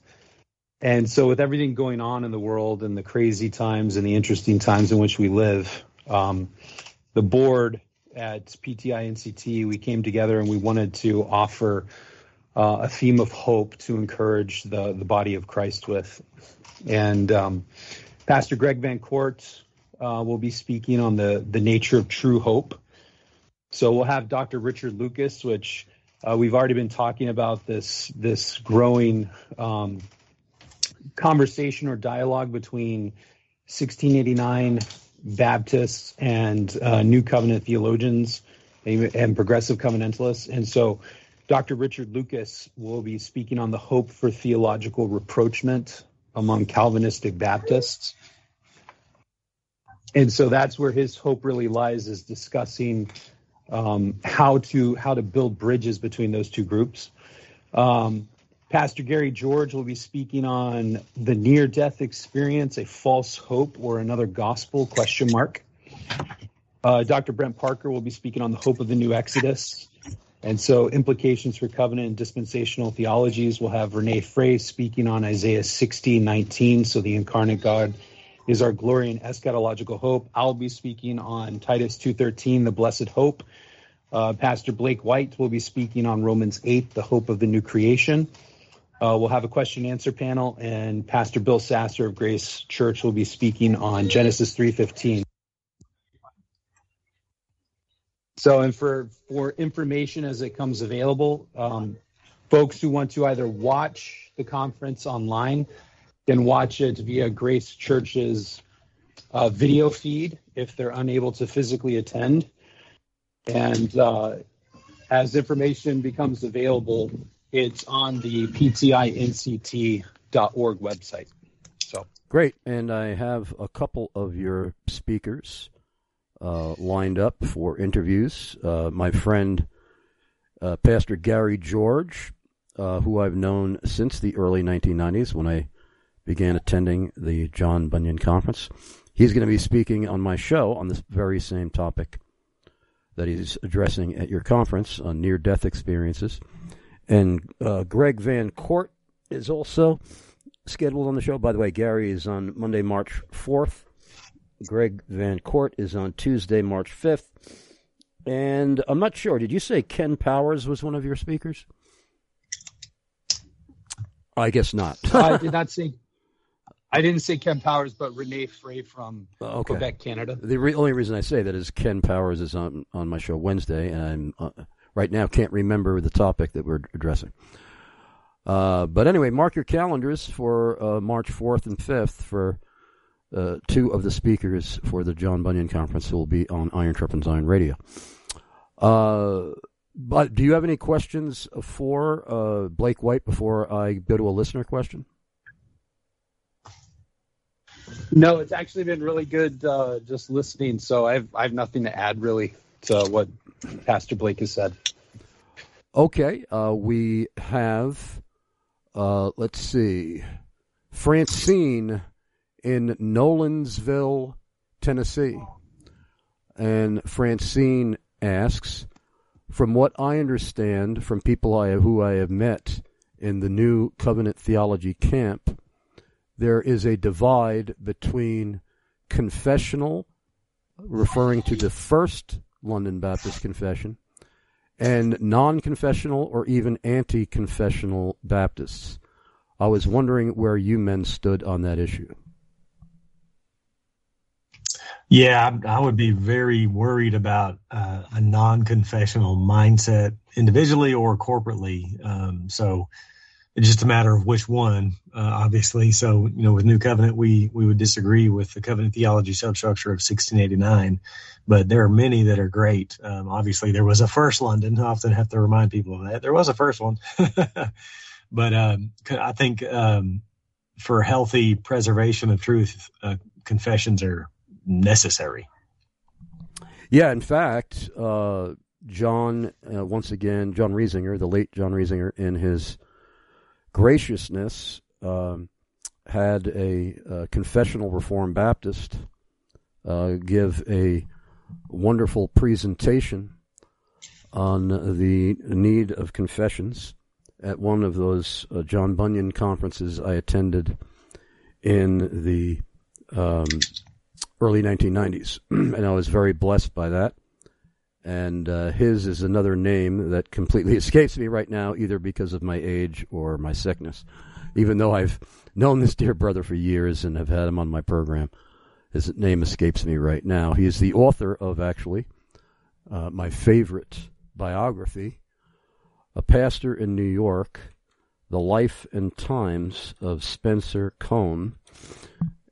And so, with everything going on in the world and the crazy times and the interesting times in which we live, um, the board at PTI NCT, we came together and we wanted to offer uh, a theme of hope to encourage the, the body of Christ with. And um, Pastor Greg Van Court uh, will be speaking on the, the nature of true hope. So we'll have Dr. Richard Lucas, which uh, we've already been talking about this this growing um, conversation or dialogue between 1689 Baptists and uh, New Covenant theologians and, and progressive covenantalists. And so Dr. Richard Lucas will be speaking on the hope for theological rapprochement among Calvinistic Baptists. And so that's where his hope really lies is discussing um, how to how to build bridges between those two groups. Um, Pastor Gary George will be speaking on the near death experience, a false hope or another gospel question mark. Uh, Dr. Brent Parker will be speaking on the hope of the new Exodus. And so, implications for covenant and dispensational theologies. We'll have Renee Frey speaking on Isaiah 60, 19. So, the incarnate God is our glory and eschatological hope. I'll be speaking on Titus 2:13, the blessed hope. Uh, Pastor Blake White will be speaking on Romans 8, the hope of the new creation. Uh, we'll have a question and answer panel, and Pastor Bill Sasser of Grace Church will be speaking on Genesis 3:15. So, and for for information as it comes available, um, folks who want to either watch the conference online can watch it via Grace Church's uh, video feed if they're unable to physically attend. And uh, as information becomes available, it's on the ptinct.org website. So great, and I have a couple of your speakers uh, lined up for interviews. Uh, my friend, uh, Pastor Gary George, uh, who I've known since the early 1990s when I began attending the John Bunyan Conference. He's going to be speaking on my show on this very same topic that he's addressing at your conference on near death experiences. And uh, Greg Van Court is also scheduled on the show. By the way, Gary is on Monday, March 4th Greg Van Court is on Tuesday, March 5th. And I'm not sure. Did you say Ken Powers was one of your speakers? I guess not. I did not say. I didn't say Ken Powers, but Renee Frey from okay. Quebec, Canada. The re- only reason I say that is Ken Powers is on on my show Wednesday, and I'm uh, right now can't remember the topic that we're addressing. Uh, but anyway, mark your calendars for uh, March 4th and 5th for uh, two of the speakers for the John Bunyan Conference who will be on Iron Sharpens Iron Radio. Uh, but do you have any questions for uh, Blake White before I go to a listener question? No, it's actually been really good uh, just listening. So I've I've nothing to add really to what Pastor Blake has said. Okay, uh, we have uh, let's see, Francine in Nolensville, Tennessee. And Francine asks, from what I understand from people I who I have met in the new covenant theology camp, there is a divide between confessional, referring to the first London Baptist Confession, and non confessional or even anti confessional Baptists. I was wondering where you men stood on that issue. Yeah, I, would be very worried about uh, a non-confessional mindset, individually or corporately. Um, so it's just a matter of which one, uh, obviously. So you know, with New Covenant, we we would disagree with the covenant theology substructure of 1689, but there are many that are great. Um, obviously, there was a first London. I often have to remind people of that. There was a first one, but um, I think um, for healthy preservation of truth, uh, confessions are necessary. Yeah, in fact, uh, John, uh, once again, John Reisinger, the late John Reisinger, in his graciousness, um, had a, a, confessional Reformed Baptist uh, give a wonderful presentation on the need of confessions at one of those uh, John Bunyan conferences I attended in the um, early 1990s, and I was very blessed by that. And uh, his is another name that completely escapes me right now, either because of my age or my sickness. Even though I've known this dear brother for years and have had him on my program, his name escapes me right now. He is the author of actually uh, my favorite biography, A Pastor in New York, The Life and Times of Spencer Cone.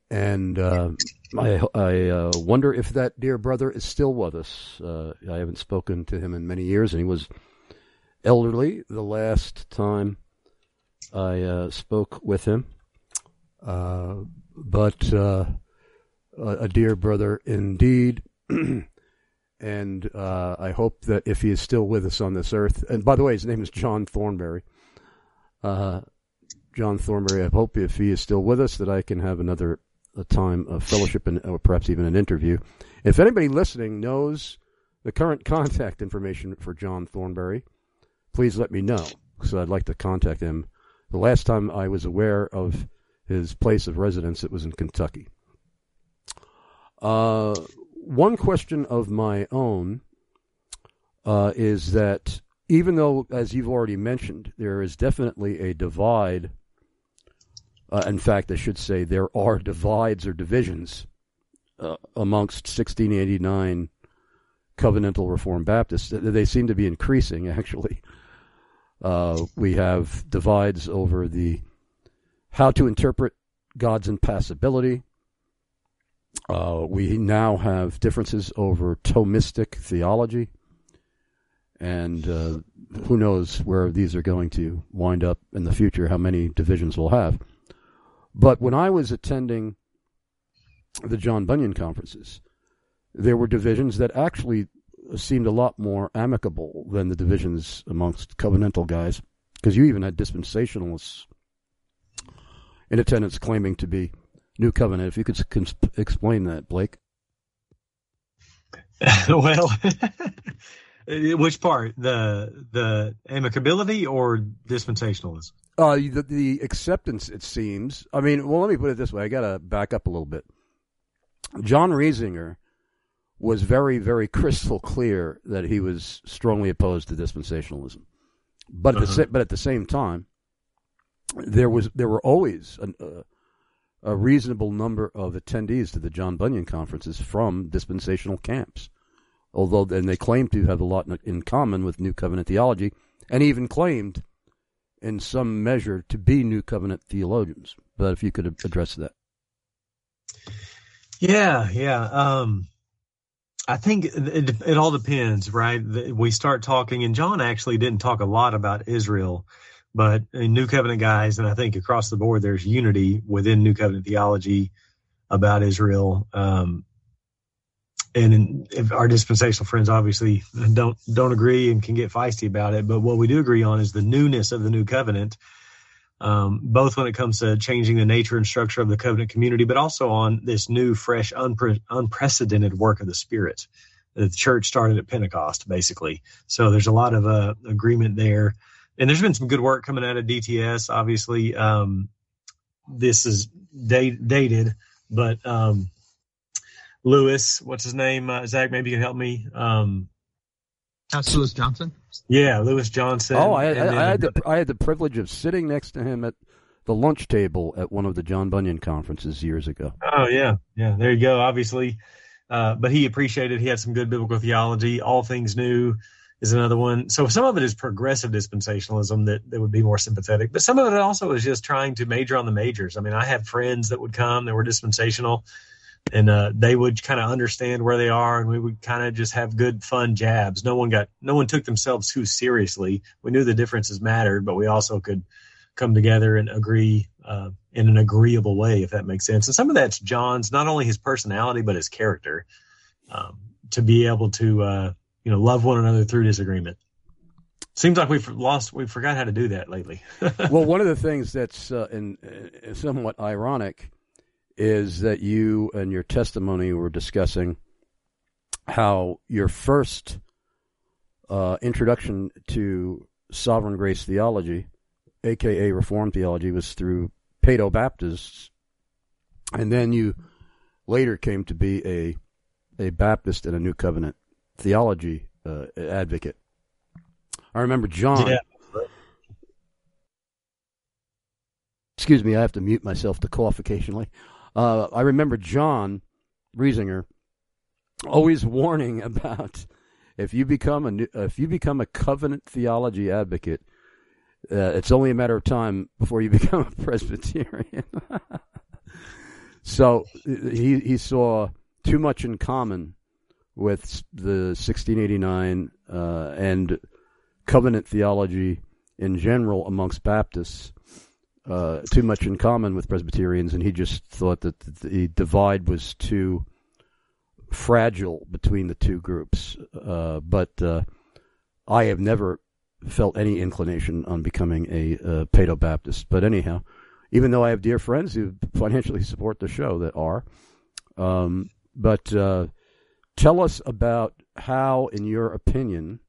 And uh, I, I uh, wonder if that dear brother is still with us. Uh, I haven't spoken to him in many years, and he was elderly the last time I uh, spoke with him. Uh, but uh, a dear brother indeed. and uh, I hope that if he is still with us on this earth, and by the way, his name is John Thornbury. John Thornbury, I hope if he is still with us that I can have another a time of fellowship and or perhaps even an interview. If anybody listening knows the current contact information for John Thornbury, please let me know. because I'd like to contact him. The last time I was aware of his place of residence, it was in Kentucky. Uh, one question of my own uh, is that even though, as you've already mentioned, there is definitely a divide. Uh, in fact, I should say there are divides or divisions uh, amongst 1689 covenantal Reformed Baptists. They seem to be increasing, actually. Uh, we have divides over the how to interpret God's impassibility. Uh, we now have differences over Thomistic theology and uh, who knows where these are going to wind up in the future, how many divisions we'll have. But when I was attending the John Bunyan conferences, there were divisions that actually seemed a lot more amicable than the divisions amongst covenantal guys, because you even had dispensationalists in attendance claiming to be New Covenant. If you could explain that, Blake. well, which part? The the amicability or dispensationalism? Uh, the, the acceptance, it seems. I mean, well, let me put it this way. I got to back up a little bit. John Reisinger was very, very crystal clear that he was strongly opposed to dispensationalism, but at uh-huh. the but at the same time, there was there were always an, uh, a reasonable number of attendees to the John Bunyan conferences from dispensational camps although then they claimed to have a lot in common with New Covenant theology, and even claimed, in some measure, to be New Covenant theologians. But if you could address that. Yeah, yeah. Um, I think it, it, all depends, right? We start talking, and John actually didn't talk a lot about Israel, but New Covenant guys, and I think across the board, there's unity within New Covenant theology about Israel. Um, and if our dispensational friends obviously don't don't agree and can get feisty about it, but what we do agree on is the newness of the new covenant, um, both when it comes to changing the nature and structure of the covenant community, but also on this new, fresh, unpre- unprecedented work of the Spirit. The church started at Pentecost, basically. So there's a lot of uh, agreement there, and there's been some good work coming out of DTS. Obviously, um, this is date- dated, but um, Lewis, what's his name? Uh, Zach, maybe you can help me. Um, That's Lewis Johnson. Yeah, Lewis Johnson. Oh, I, I, I had the I had the privilege of sitting next to him at the lunch table at one of the John Bunyan conferences years ago. Oh yeah, yeah. There you go. Obviously, uh, but he appreciated. He had some good biblical theology. All things new is another one. So some of it is progressive dispensationalism that, that would be more sympathetic, but some of it also is just trying to major on the majors. I mean, I have friends that would come that were dispensational and uh, they would kind of understand where they are, and we would kind of just have good, fun jabs. No one got, no one took themselves too seriously. We knew the differences mattered, but we also could come together and agree uh, in an agreeable way, if that makes sense. And some of that's John's, not only his personality but his character, um, to be able to, uh, you know, love one another through disagreement. Seems like we've lost, we forgot how to do that lately. well, one of the things that's uh, in, uh, somewhat ironic is that you and your testimony were discussing how your first uh, introduction to sovereign grace theology, aka Reformed theology, was through Paedo Baptists, and then you later came to be a a Baptist and a New Covenant theology uh, advocate. I remember John. Yeah. Excuse me, I have to mute myself to cough occasionally. Uh, I remember John Reisinger always warning about if you become a new, if you become a covenant theology advocate, uh, it's only a matter of time before you become a Presbyterian. so he he saw too much in common with the 1689 uh, and covenant theology in general amongst Baptists uh, too much in common with Presbyterians, and he just thought that the divide was too fragile between the two groups. Uh, but uh, I have never felt any inclination on becoming a uh, Paedo Baptist. But anyhow, even though I have dear friends who financially support the show that are, um, but uh, tell us about how, in your opinion,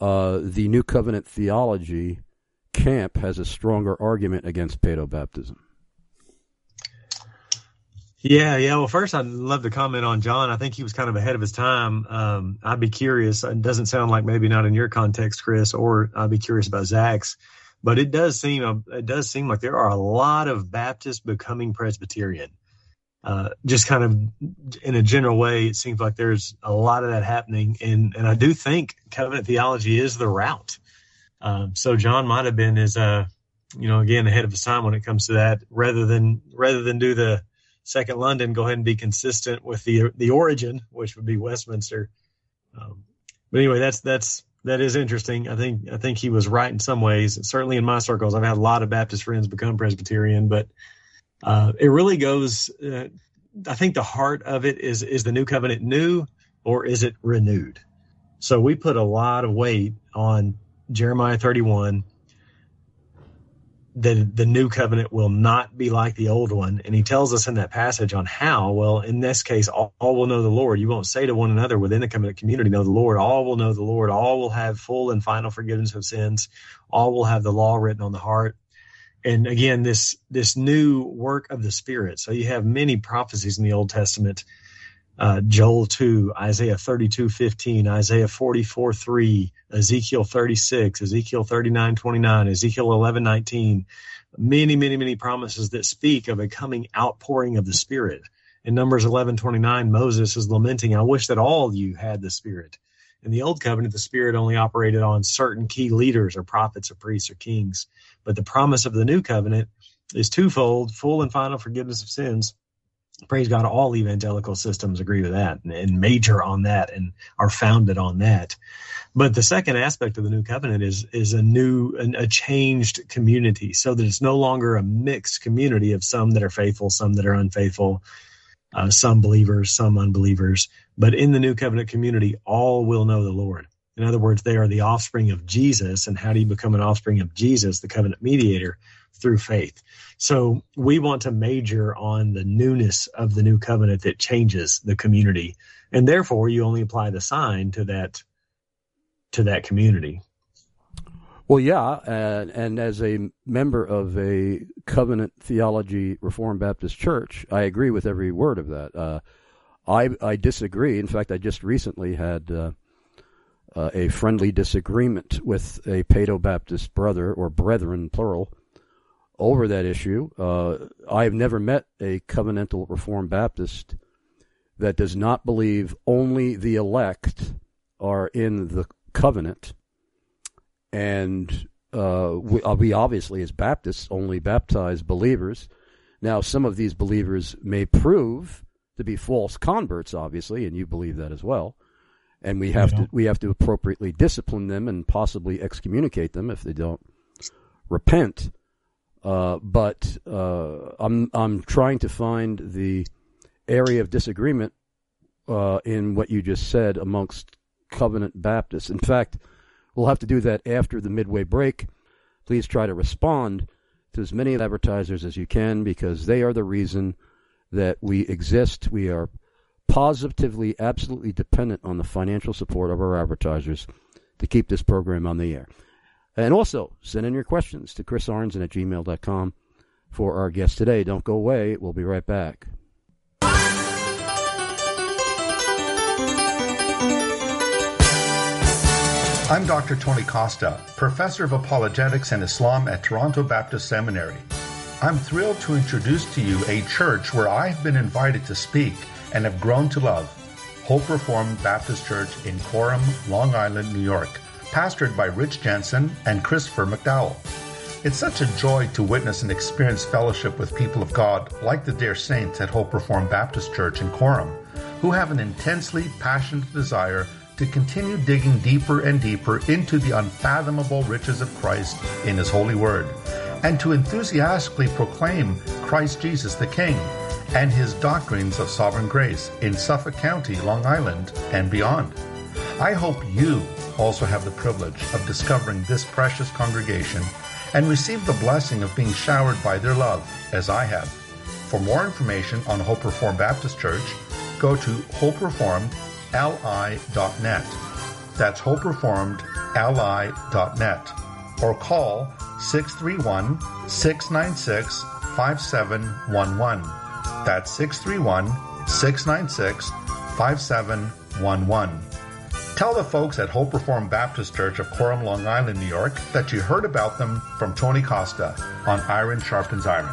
uh, the New Covenant theology camp has a stronger argument against paedo baptism. Yeah, yeah. Well, first, I'd love to comment on John. I think he was kind of ahead of his time. Um, I'd be curious. It doesn't sound like maybe not in your context, Chris, or I'd be curious about Zach's. But it does seem uh, it does seem like there are a lot of Baptists becoming Presbyterian. Uh, just kind of in a general way, it seems like there's a lot of that happening, and and I do think covenant theology is the route. Um, so John might have been as uh, you know, again ahead of his time when it comes to that, rather than rather than do the second London, go ahead and be consistent with the the origin, which would be Westminster. Um, but anyway, that's that's that is interesting. I think I think he was right in some ways. Certainly in my circles, I've had a lot of Baptist friends become Presbyterian, but uh, it really goes. Uh, I think the heart of it is is the new covenant new or is it renewed? So we put a lot of weight on Jeremiah 31 the the new covenant will not be like the old one. And he tells us in that passage on how well in this case all, all, will know the lord. You won't say to one another within the covenant community know the lord all will know the lord. All will have full and final forgiveness of sins. All will have the law written on the heart. And again this this new work of the spirit. So you have many prophecies in the old testament uh, Joel 2, Isaiah 32, 15, Isaiah 44, 3, Ezekiel 36, Ezekiel 39, 29, Ezekiel 11, 19. Many, many, many promises that speak of a coming outpouring of the Spirit. In Numbers 11, 29, Moses is lamenting, I wish that all you had the Spirit. In the Old Covenant, the Spirit only operated on certain key leaders or prophets or priests or kings. But the promise of the New Covenant is twofold full and final forgiveness of sins praise God, all evangelical systems agree with that and, and, major on that and are founded on that. But the second aspect of the new covenant is is a new a changed community, so that it's no longer a mixed community of some that are faithful, some that are unfaithful, uh, some believers, some unbelievers. But in the new covenant community, all will know the Lord. In other words, they are the offspring of Jesus. And how do you become an offspring of Jesus, the covenant mediator? Through faith. So we want to major on the newness of the new covenant that changes the community. And therefore you only apply the sign to that to that community. Well, yeah, and, and as a member of a covenant theology Reformed Baptist church, I agree with every word of that. Uh, I I disagree. In fact, I just recently had uh, uh, a friendly disagreement with a Paedo Baptist brother or brethren, plural, over that issue. Uh, I have never met a covenantal Reformed Baptist that does not believe only the elect are in the covenant, and uh, we, uh, we obviously, as Baptists, only baptize believers. Now, some of these believers may prove to be false converts, obviously, and you believe that as well and we have yeah. to we have to appropriately discipline them and possibly excommunicate them if they don't repent. Uh, but uh, I'm I'm trying to find the area of disagreement uh, in what you just said amongst Covenant Baptists. In fact, we'll have to do that after the midway break. Please try to respond to as many advertisers as you can because they are the reason that we exist. We are positively, absolutely dependent on the financial support of our advertisers to keep this program on the air. And also, send in your questions to chrisarnzen at gmail.com for our guest today. Don't go away. We'll be right back. I'm Dr. Tony Costa, professor of apologetics and Islam at Toronto Baptist Seminary. I'm thrilled to introduce to you a church where I've been invited to speak and have grown to love Hope Reformed Baptist Church in Coram, Long Island, New York, pastored by Rich Jensen and Christopher McDowell. It's such a joy to witness and experience fellowship with people of God like the dear saints at Hope Reformed Baptist Church in Coram, who have an intensely passionate desire to continue digging deeper and deeper into the unfathomable riches of Christ in His holy word, and to enthusiastically proclaim Christ Jesus the King and his doctrines of sovereign grace in Suffolk County, Long Island, and beyond. I hope you also have the privilege of discovering this precious congregation and receive the blessing of being showered by their love as I have. For more information on Hope Reformed Baptist Church, go to hopereformedli.net. That's hopereformedli.net. or call 631 696 5711. That's 631 696 5711. Tell the folks at Hope Reformed Baptist Church of Coram, Long Island, New York that you heard about them from Tony Costa on Iron Sharpens Iron.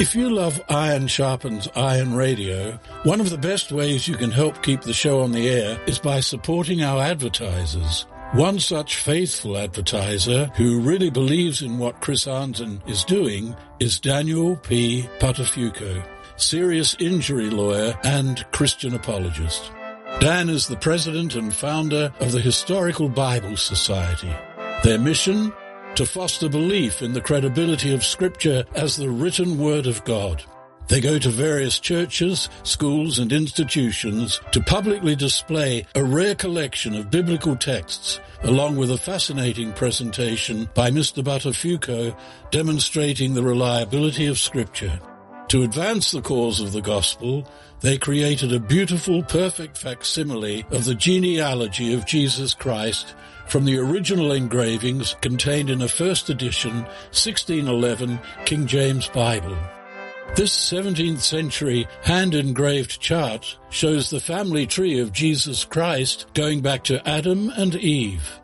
If you love Iron Sharpens Iron Radio, one of the best ways you can help keep the show on the air is by supporting our advertisers. One such faithful advertiser who really believes in what Chris Arnzen is doing is Daniel P. Buttafuoco, serious injury lawyer and Christian apologist. Dan is the president and founder of the Historical Bible Society. Their mission? To foster belief in the credibility of Scripture as the written Word of God. They go to various churches, schools, and institutions to publicly display a rare collection of biblical texts, along with a fascinating presentation by Mr. Buttafuoco demonstrating the reliability of Scripture. To advance the cause of the gospel, they created a beautiful, perfect facsimile of the genealogy of Jesus Christ from the original engravings contained in a first edition 1611 King James Bible. This 17th century hand engraved chart shows the family tree of Jesus Christ going back to Adam and Eve.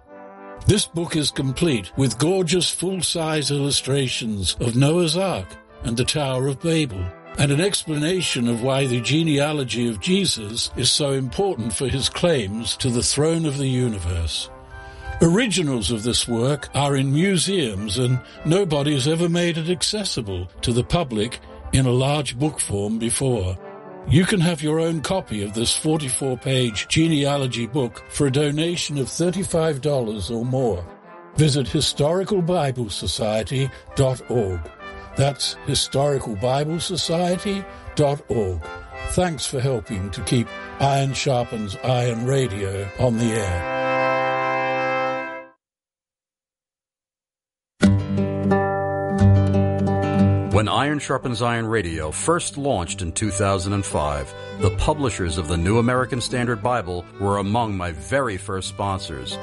This book is complete with gorgeous full-size illustrations of Noah's Ark and the Tower of Babel, and an explanation of why the genealogy of Jesus is so important for his claims to the throne of the universe. Originals of this work are in museums and nobody has ever made it accessible to the public in a large book form before. You can have your own copy of this 44 page genealogy book for a donation of $35 or more. Visit historicalbiblesociety.org. That's historicalbiblesociety.org. Thanks for helping to keep Iron Sharpens Iron Radio on the air. Iron Sharpens Iron Radio first launched in 2005, the publishers of the New American Standard Bible were among my very first sponsors.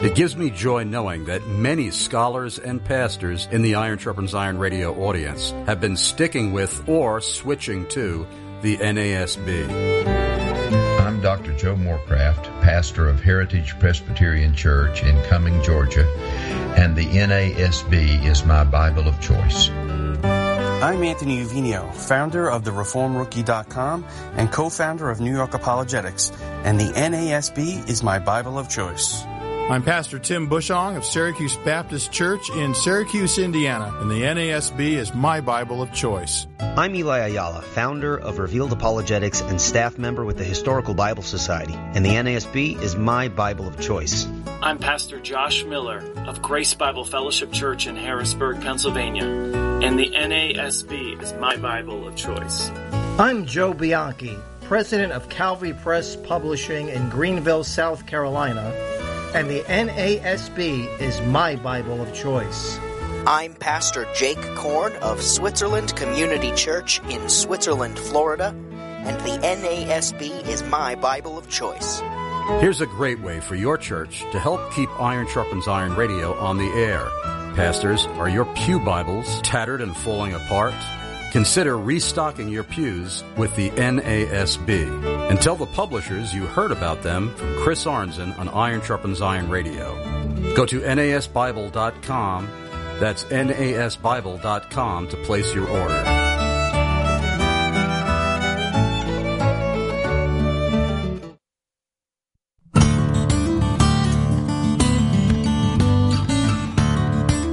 It gives me joy knowing that many scholars and pastors in the Iron Sharpens Iron Radio audience have been sticking with or switching to the NASB. I'm Dr. Joe Morecraft, pastor of Heritage Presbyterian Church in Cumming, Georgia, and the NASB is my Bible of choice. I'm Anthony Uvino, founder of the ReformRookie.com and co-founder of New York Apologetics, and the NASB is my Bible of choice. I'm Pastor Tim Bushong of Syracuse Baptist Church in Syracuse, Indiana, and the NASB is my Bible of choice. I'm Eli Ayala, founder of Revealed Apologetics and staff member with the Historical Bible Society, and the NASB is my Bible of choice. I'm Pastor Josh Miller of Grace Bible Fellowship Church in Harrisburg, Pennsylvania, and the NASB is my Bible of choice. I'm Joe Bianchi, president of Calvary Press Publishing in Greenville, South Carolina, and the NASB is my Bible of choice. I'm Pastor Jake Korn of Switzerland Community Church in Switzerland, Florida, and the NASB is my Bible of choice. Here's a great way for your church to help keep Iron Sharpens Iron Radio on the air. Pastors, are your Pew Bibles tattered and falling apart? Consider restocking your pews with the NASB and tell the publishers you heard about them from Chris Arnzen on Iron Sharpens Iron Radio. Go to nasbible.com. That's nasbible.com to place your order.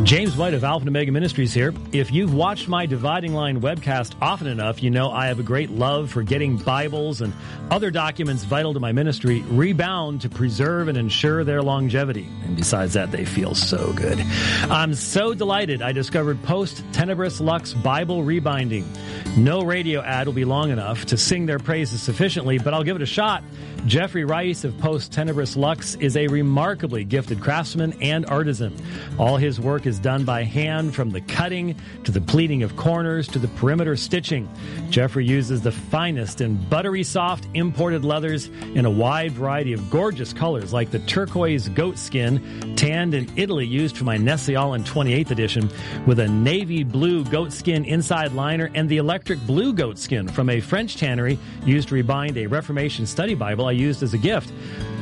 James White of Alpha and Omega Ministries here. If you've watched my Dividing Line webcast often enough, you know I have a great love for getting Bibles and other documents vital to my ministry rebound to preserve and ensure their longevity. And besides that, they feel so good. I'm so delighted I discovered Post Tenebris Lux Bible Rebinding. No radio ad will be long enough to sing their praises sufficiently, but I'll give it a shot. Jeffrey Rice of Post Tenebris Lux is a remarkably gifted craftsman and artisan. All his work is done by hand from the cutting to the pleating of corners to the perimeter stitching. Jeffrey uses the finest and buttery soft imported leathers in a wide variety of gorgeous colors like the turquoise goat skin, tanned in Italy used for my Nestle-Aland 28th edition, with a navy blue goat skin inside liner and the electric blue goat skin from a French tannery used to rebind a Reformation study Bible I used as a gift.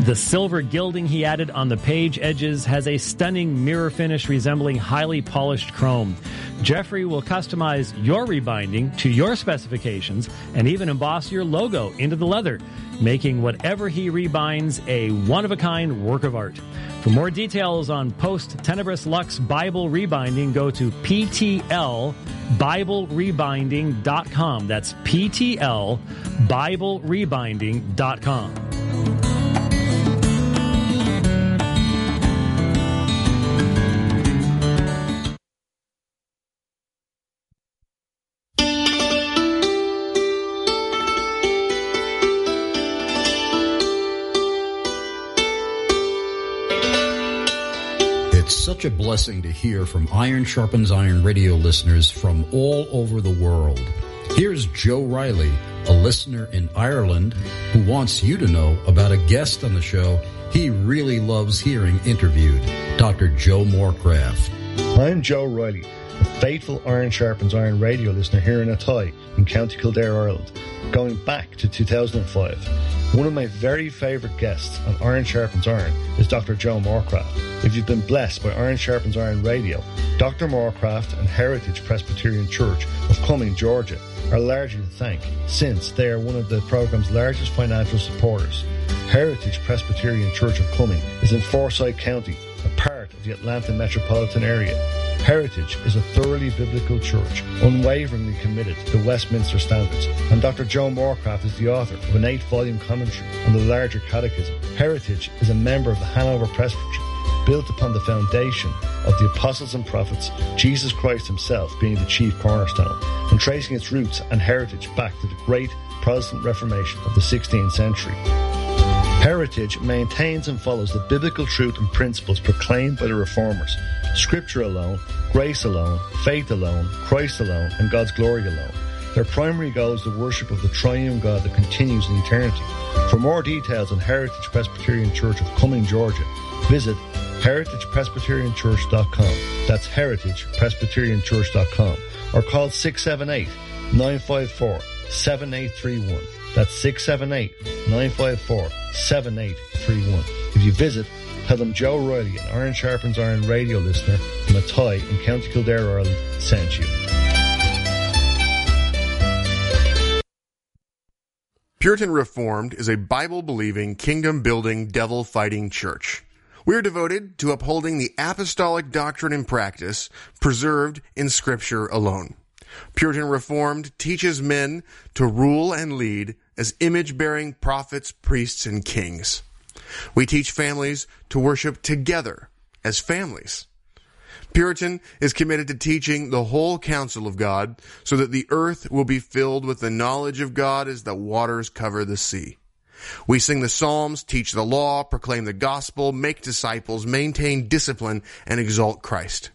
The silver gilding he added on the page edges has a stunning mirror finish resembling highly polished chrome. Jeffrey will customize your rebinding to your specifications and even emboss your logo into the leather, making whatever he rebinds a one of a kind work of art. For more details on Post Tenebris Lux Bible rebinding, go to PTLBibleRebinding.com. That's PTLBibleRebinding.com. a blessing to hear from Iron Sharpens Iron radio listeners from all over the world. Here's Joe Riley, a listener in Ireland who wants you to know about a guest on the show he really loves hearing interviewed, Dr. Joe Morecraft. I'm Joe Riley, faithful Iron Sharpens Iron radio listener here in Athy in County Kildare, Ireland, going back to 2005. One of my very favourite guests on Iron Sharpens Iron is Dr. Joe Morecraft. If you've been blessed by Iron Sharpens Iron Radio, Dr. Morecraft and Heritage Presbyterian Church of Cumming, Georgia, are largely to thank, since they are one of the program's largest financial supporters. Heritage Presbyterian Church of Cumming is in Forsyth County, a part of the Atlanta metropolitan area. Heritage is a thoroughly biblical church, unwaveringly committed to Westminster standards, and Dr. Joe Morecraft is the author of an eight volume commentary on the larger catechism. Heritage is a member of the Hanover Presbytery, built upon the foundation of the apostles and prophets, Jesus Christ himself being the chief cornerstone, and tracing its roots and heritage back to the great Protestant Reformation of the 16th century. Heritage maintains and follows the biblical truth and principles proclaimed by the Reformers. Scripture alone, grace alone, faith alone, Christ alone, and God's glory alone. Their primary goal is the worship of the triune God that continues in eternity. For more details on Heritage Presbyterian Church of Cumming, Georgia, visit heritagepresbyterianchurch.com. That's heritagepresbyterianchurch.com or call 678 954 7831. That's 678 954 7831. If you visit, tell them Joe Riley, an Iron Sharpens Iron radio listener from Athy in County Kildare, Ireland, sent you. Puritan Reformed is a Bible believing, kingdom building, devil fighting church. We are devoted to upholding the apostolic doctrine and practice preserved in Scripture alone. Puritan Reformed teaches men to rule and lead as image bearing prophets, priests, and kings. We teach families to worship together as families. Puritan is committed to teaching the whole counsel of God so that the earth will be filled with the knowledge of God as the waters cover the sea. We sing the Psalms, teach the law, proclaim the gospel, make disciples, maintain discipline, and exalt Christ.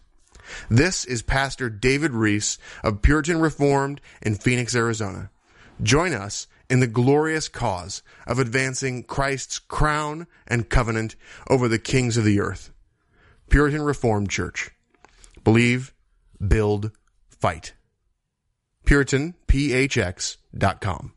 This is Pastor David Reese of Puritan Reformed in Phoenix, Arizona. Join us in the glorious cause of advancing Christ's crown and covenant over the kings of the earth. Puritan Reformed Church. Believe, build, fight. PuritanPHX.com.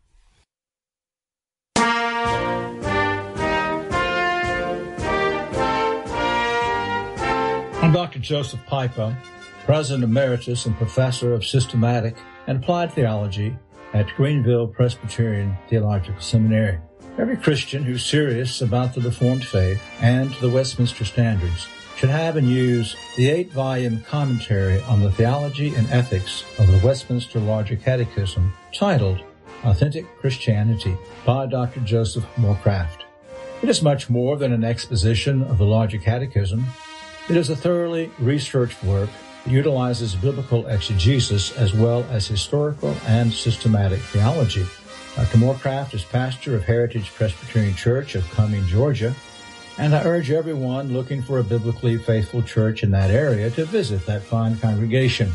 I'm Dr. Joseph Pipa, President Emeritus and Professor of Systematic and Applied Theology at Greenville Presbyterian Theological Seminary. Every Christian who's serious about the Reformed faith and the Westminster Standards should have and use the eight volume commentary on the theology and ethics of the Westminster Larger Catechism titled Authentic Christianity by Dr. Joseph Morecraft. It is much more than an exposition of the Larger Catechism. It is a thoroughly researched work utilizes biblical exegesis as well as historical and systematic theology. Dr. Morecraft is pastor of Heritage Presbyterian Church of Cumming, Georgia, and I urge everyone looking for a biblically faithful church in that area to visit that fine congregation.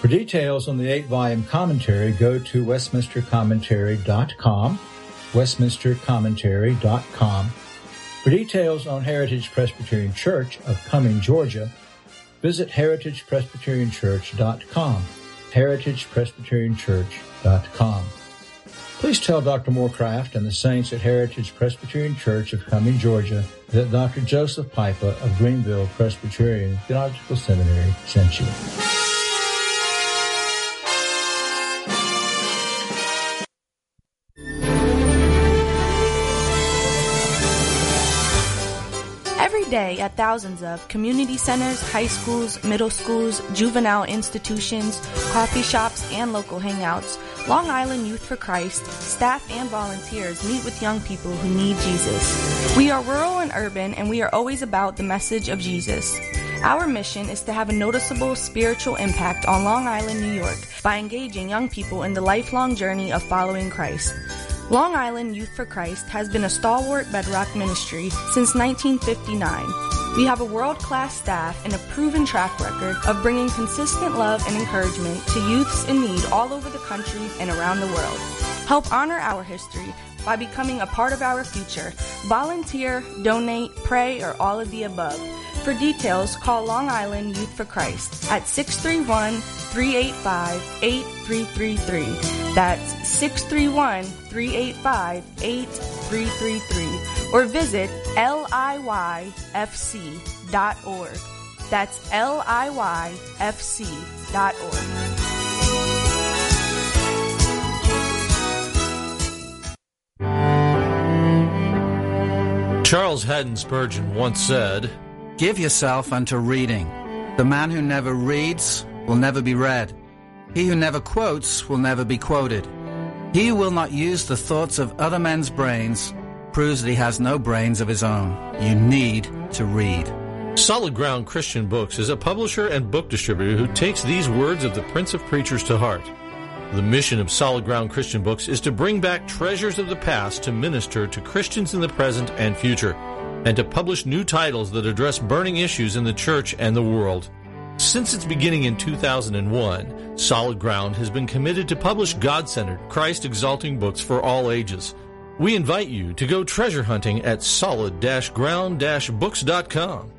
For details on the eight volume commentary, go to westminstercommentary.com, westminstercommentary.com. For details on Heritage Presbyterian Church of Cumming, Georgia, visit heritagepresbyterianchurch.com, heritagepresbyterianchurch.com. Please tell Dr. Morecraft and the saints at Heritage Presbyterian Church of Cumming, Georgia, that Dr. Joseph Pipa of Greenville Presbyterian Theological Seminary sent you. Day at thousands of community centers, high schools, middle schools, juvenile institutions, coffee shops, and local hangouts, Long Island Youth for Christ, staff and volunteers meet with young people who need Jesus. We are rural and urban, and we are always about the message of Jesus. Our mission is to have a noticeable spiritual impact on Long Island, New York by engaging young people in the lifelong journey of following Christ. Long Island Youth for Christ has been a stalwart bedrock ministry since 1959. We have a world class staff and a proven track record of bringing consistent love and encouragement to youths in need all over the country and around the world. Help honor our history by becoming a part of our future. Volunteer, donate, pray, or all of the above. For details, call Long Island Youth for Christ at 631 385 8333. That's 631 385 8333. Or visit liyfc.org. That's liyfc.org. Charles Haddon Spurgeon once said, Give yourself unto reading. The man who never reads will never be read. He who never quotes will never be quoted. He who will not use the thoughts of other men's brains proves that he has no brains of his own. You need to read. Solid Ground Christian Books is a publisher and book distributor who takes these words of the Prince of Preachers to heart. The mission of Solid Ground Christian Books is to bring back treasures of the past to minister to Christians in the present and future, and to publish new titles that address burning issues in the church and the world. Since its beginning in 2001, Solid Ground has been committed to publish God centered, Christ exalting books for all ages. We invite you to go treasure hunting at solid ground books.com.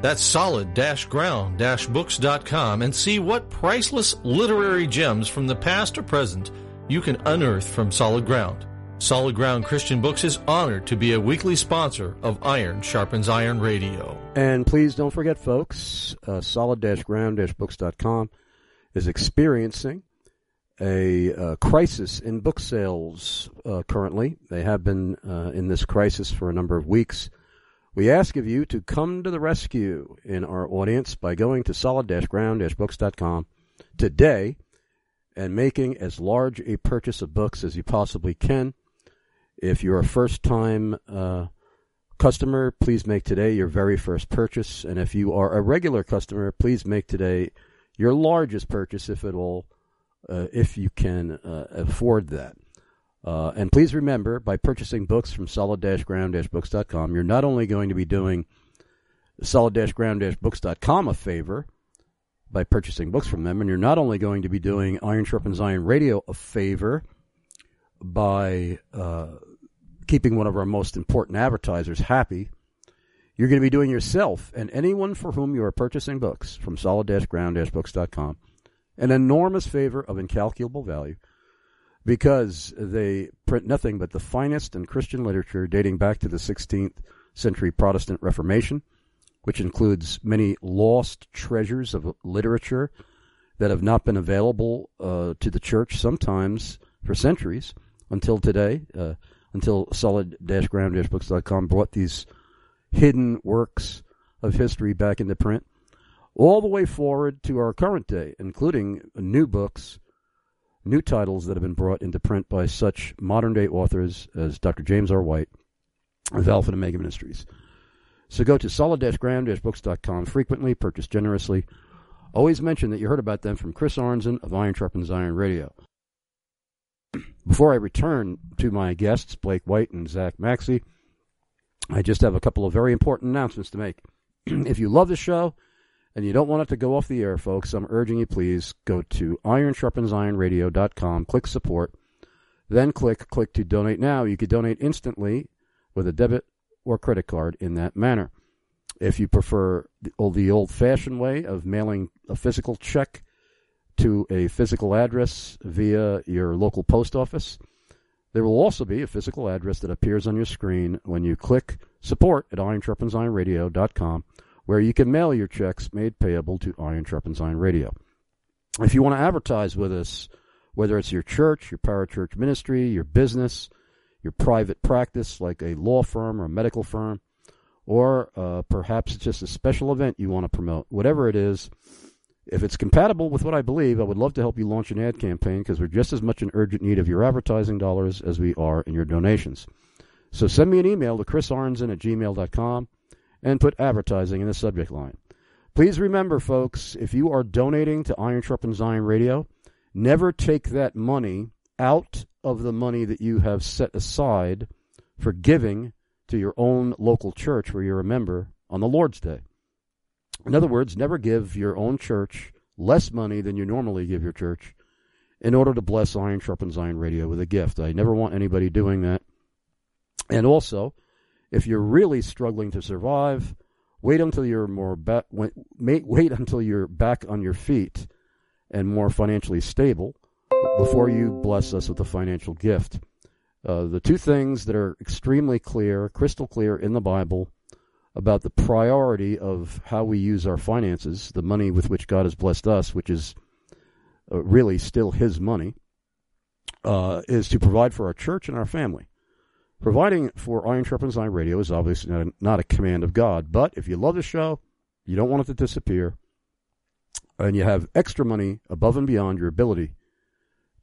That's solid ground books.com and see what priceless literary gems from the past or present you can unearth from Solid Ground. Solid Ground Christian Books is honored to be a weekly sponsor of Iron Sharpens Iron Radio. And please don't forget, folks, uh, solid-ground-books.com is experiencing a uh, crisis in book sales uh, currently. They have been uh, in this crisis for a number of weeks. We ask of you to come to the rescue in our audience by going to solid-ground-books.com today and making as large a purchase of books as you possibly can. If you're a first time uh, customer, please make today your very first purchase. And if you are a regular customer, please make today your largest purchase if at all, uh, if you can uh, afford that. Uh, and please remember, by purchasing books from solid-ground-books.com, you're not only going to be doing solid-ground-books.com a favor by purchasing books from them, and you're not only going to be doing Iron Sharpens Iron Radio a favor by uh, keeping one of our most important advertisers happy, you're going to be doing yourself and anyone for whom you are purchasing books from solid-ground-books.com an enormous favor of incalculable value because they print nothing but the finest in Christian literature dating back to the 16th century Protestant Reformation, which includes many lost treasures of literature that have not been available uh, to the church sometimes for centuries until today, uh, until solid-ground-books.com brought these hidden works of history back into print, all the way forward to our current day, including new books, new titles that have been brought into print by such modern day authors as Dr. James R. White of Alpha and Omega Ministries. So go to solid-ground-books.com frequently, purchase generously. Always mention that you heard about them from Chris Arnzen of Iron Sharpens Iron Radio. Before I return to my guests, Blake White and Zach Maxcey, I just have a couple of very important announcements to make. if you love the show and you don't want it to go off the air, folks, I'm urging you please go to ironsharpensironradio.com, click support, then click click to donate now. You could donate instantly with a debit or credit card in that manner. If you prefer the old fashioned way of mailing a physical check to a physical address via your local post office, there will also be a physical address that appears on your screen when you click support at ironsharpensironradio.com, where you can mail your checks made payable to Iron Sharpens Iron Radio. If you want to advertise with us, whether it's your church, your parachurch ministry, your business, your private practice like a law firm or a medical firm, or uh, perhaps it's just a special event you want to promote, whatever it is, if it's compatible with what I believe, I would love to help you launch an ad campaign because we're just as much in urgent need of your advertising dollars as we are in your donations. So send me an email to chrisarnzen at gmail.com and put advertising in the subject line. Please remember, folks, if you are donating to Iron Sharpens Iron Radio, never take that money out of the money that you have set aside for giving to your own local church where you're a member on the Lord's Day. In other words, never give your own church less money than you normally give your church in order to bless Iron Sharpens Iron Radio with a gift. I never want anybody doing that. And also, if you're really struggling to survive, wait until you're more back, wait, wait until you're back on your feet and more financially stable before you bless us with a financial gift. Uh, the two things that are extremely clear, crystal clear in the Bible about the priority of how we use our finances, the money with which God has blessed us, which is uh, really still His money, uh, is to provide for our church and our family. Providing for Iron Sharpens Iron Radio is obviously not a, not a command of God, but if you love the show, you don't want it to disappear, and you have extra money above and beyond your ability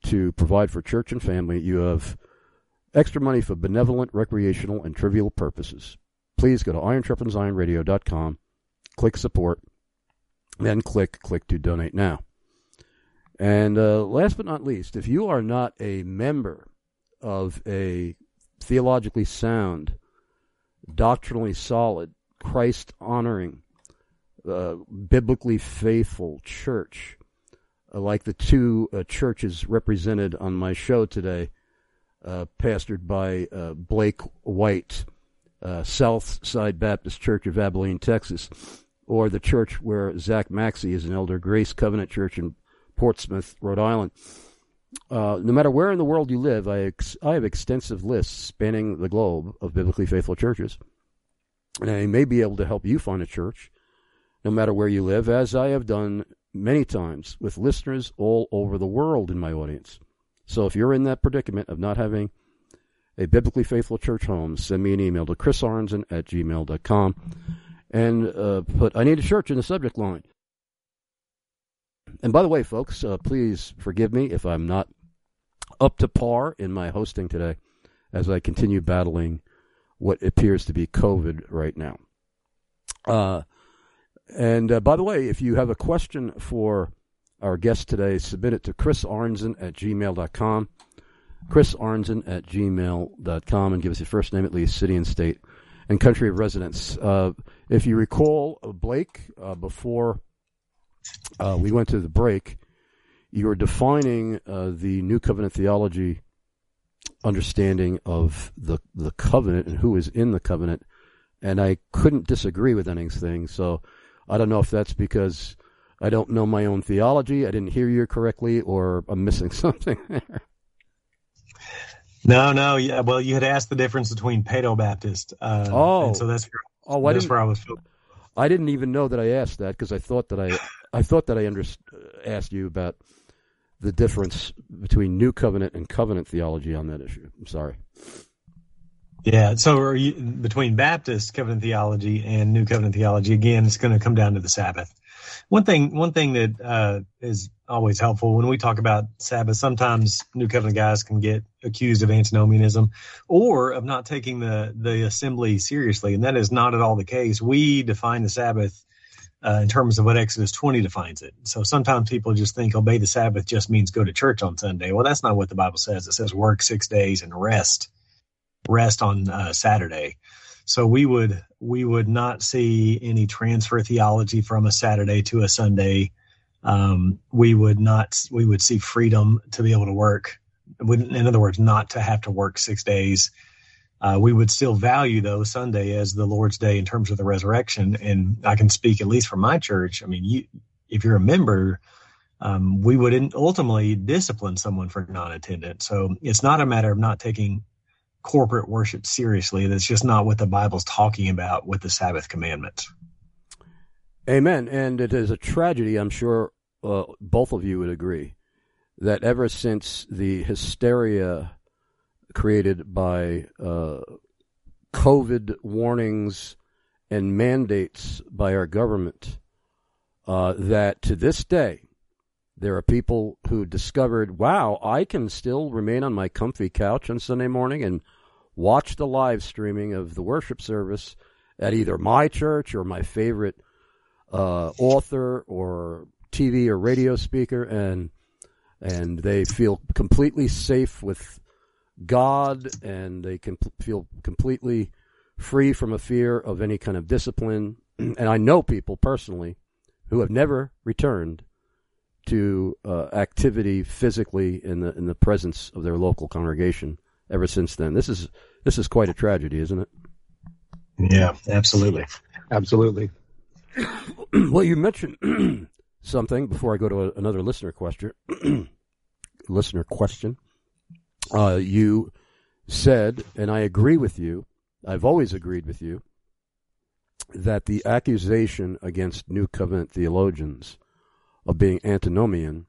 to provide for church and family, you have extra money for benevolent, recreational, and trivial purposes please go to ironsharpensironradio.com, click support, then click click to donate now. And uh, last but not least, if you are not a member of a theologically sound, doctrinally solid, Christ honoring, uh, biblically faithful church, uh, like the two uh, churches represented on my show today, uh, pastored by uh, Blake White uh, South Side Baptist Church of Abilene, Texas, or the church where Zach Maxcey is an elder, Grace Covenant Church in Portsmouth, Rhode Island. Uh, no matter where in the world you live, I, ex- I have extensive lists spanning the globe of biblically faithful churches. And I may be able to help you find a church, no matter where you live, as I have done many times with listeners all over the world in my audience. So if you're in that predicament of not having a biblically faithful church home, send me an email to chrisarnzen at gmail.com and uh, put I need a church in the subject line. And by the way, folks, uh, please forgive me if I'm not up to par in my hosting today as I continue battling what appears to be COVID right now. Uh, and uh, by the way, if you have a question for our guest today, submit it to chrisarnzen at gmail.com. Chris Arnzen at gmail.com and give us your first name at least, city and state, and country of residence. Uh, if you recall, uh, Blake, uh, before uh, we went to the break, you were defining uh, the New Covenant theology understanding of the the covenant and who is in the covenant, and I couldn't disagree with anything. So I don't know if that's because I don't know my own theology, I didn't hear you correctly, or I'm missing something there. No, no, yeah. Well, you had asked the difference between Paedo Baptist. Uh, oh, so that's oh, I that's where I was. I didn't even know that I asked that because I thought that I I thought that I under, asked you about the difference between New Covenant and Covenant theology on that issue. I'm sorry. Yeah, so you, between Baptist covenant theology and New Covenant theology, again, it's going to come down to the Sabbath. One thing, one thing that uh, is always helpful when we talk about Sabbath. Sometimes New Covenant guys can get accused of antinomianism or of not taking the the assembly seriously, and that is not at all the case. We define the Sabbath uh, in terms of what Exodus 20 defines it. So sometimes people just think obey the Sabbath just means go to church on Sunday. Well, that's not what the Bible says. It says work six days and rest, rest on uh, Saturday. So we would we would not see any transfer theology from a Saturday to a Sunday. Um, we would not we would see freedom to be able to work. In other words, not to have to work six days uh, we would still value though Sunday as the Lord's day in terms of the resurrection. And I can speak at least for my church. I mean, you, if you're a member, um, we would ultimately discipline someone for non-attendance. So it's not a matter of not taking corporate worship seriously. That's just not what the Bible's talking about with the Sabbath commandments. Amen. And it is a tragedy, I'm sure uh, both of you would agree, that ever since the hysteria created by uh, COVID warnings and mandates by our government uh, that to this day there are people who discovered, wow, I can still remain on my comfy couch on Sunday morning and watch the live streaming of the worship service at either my church or my favorite uh, author or TV or radio speaker, and and they feel completely safe with God and they can feel completely free from a fear of any kind of discipline. and I know people personally who have never returned to uh, activity physically in the in the presence of their local congregation ever since then. This is this is quite a tragedy, isn't it? Yeah, absolutely, absolutely. well, you mentioned something before I go to a, another listener question. listener question uh, you said, and I agree with you, I've always agreed with you, that the accusation against New Covenant theologians of being antinomian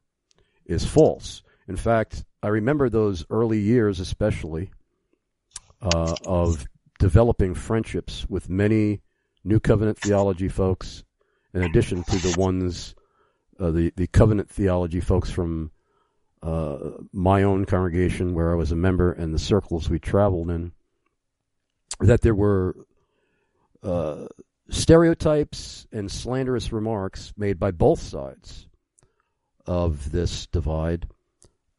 is false. In fact, I remember those early years, especially, uh, of developing friendships with many New Covenant theology folks, in addition to the ones, uh, the, the covenant theology folks from uh, my own congregation where I was a member and the circles we traveled in, that there were uh, stereotypes and slanderous remarks made by both sides of this divide.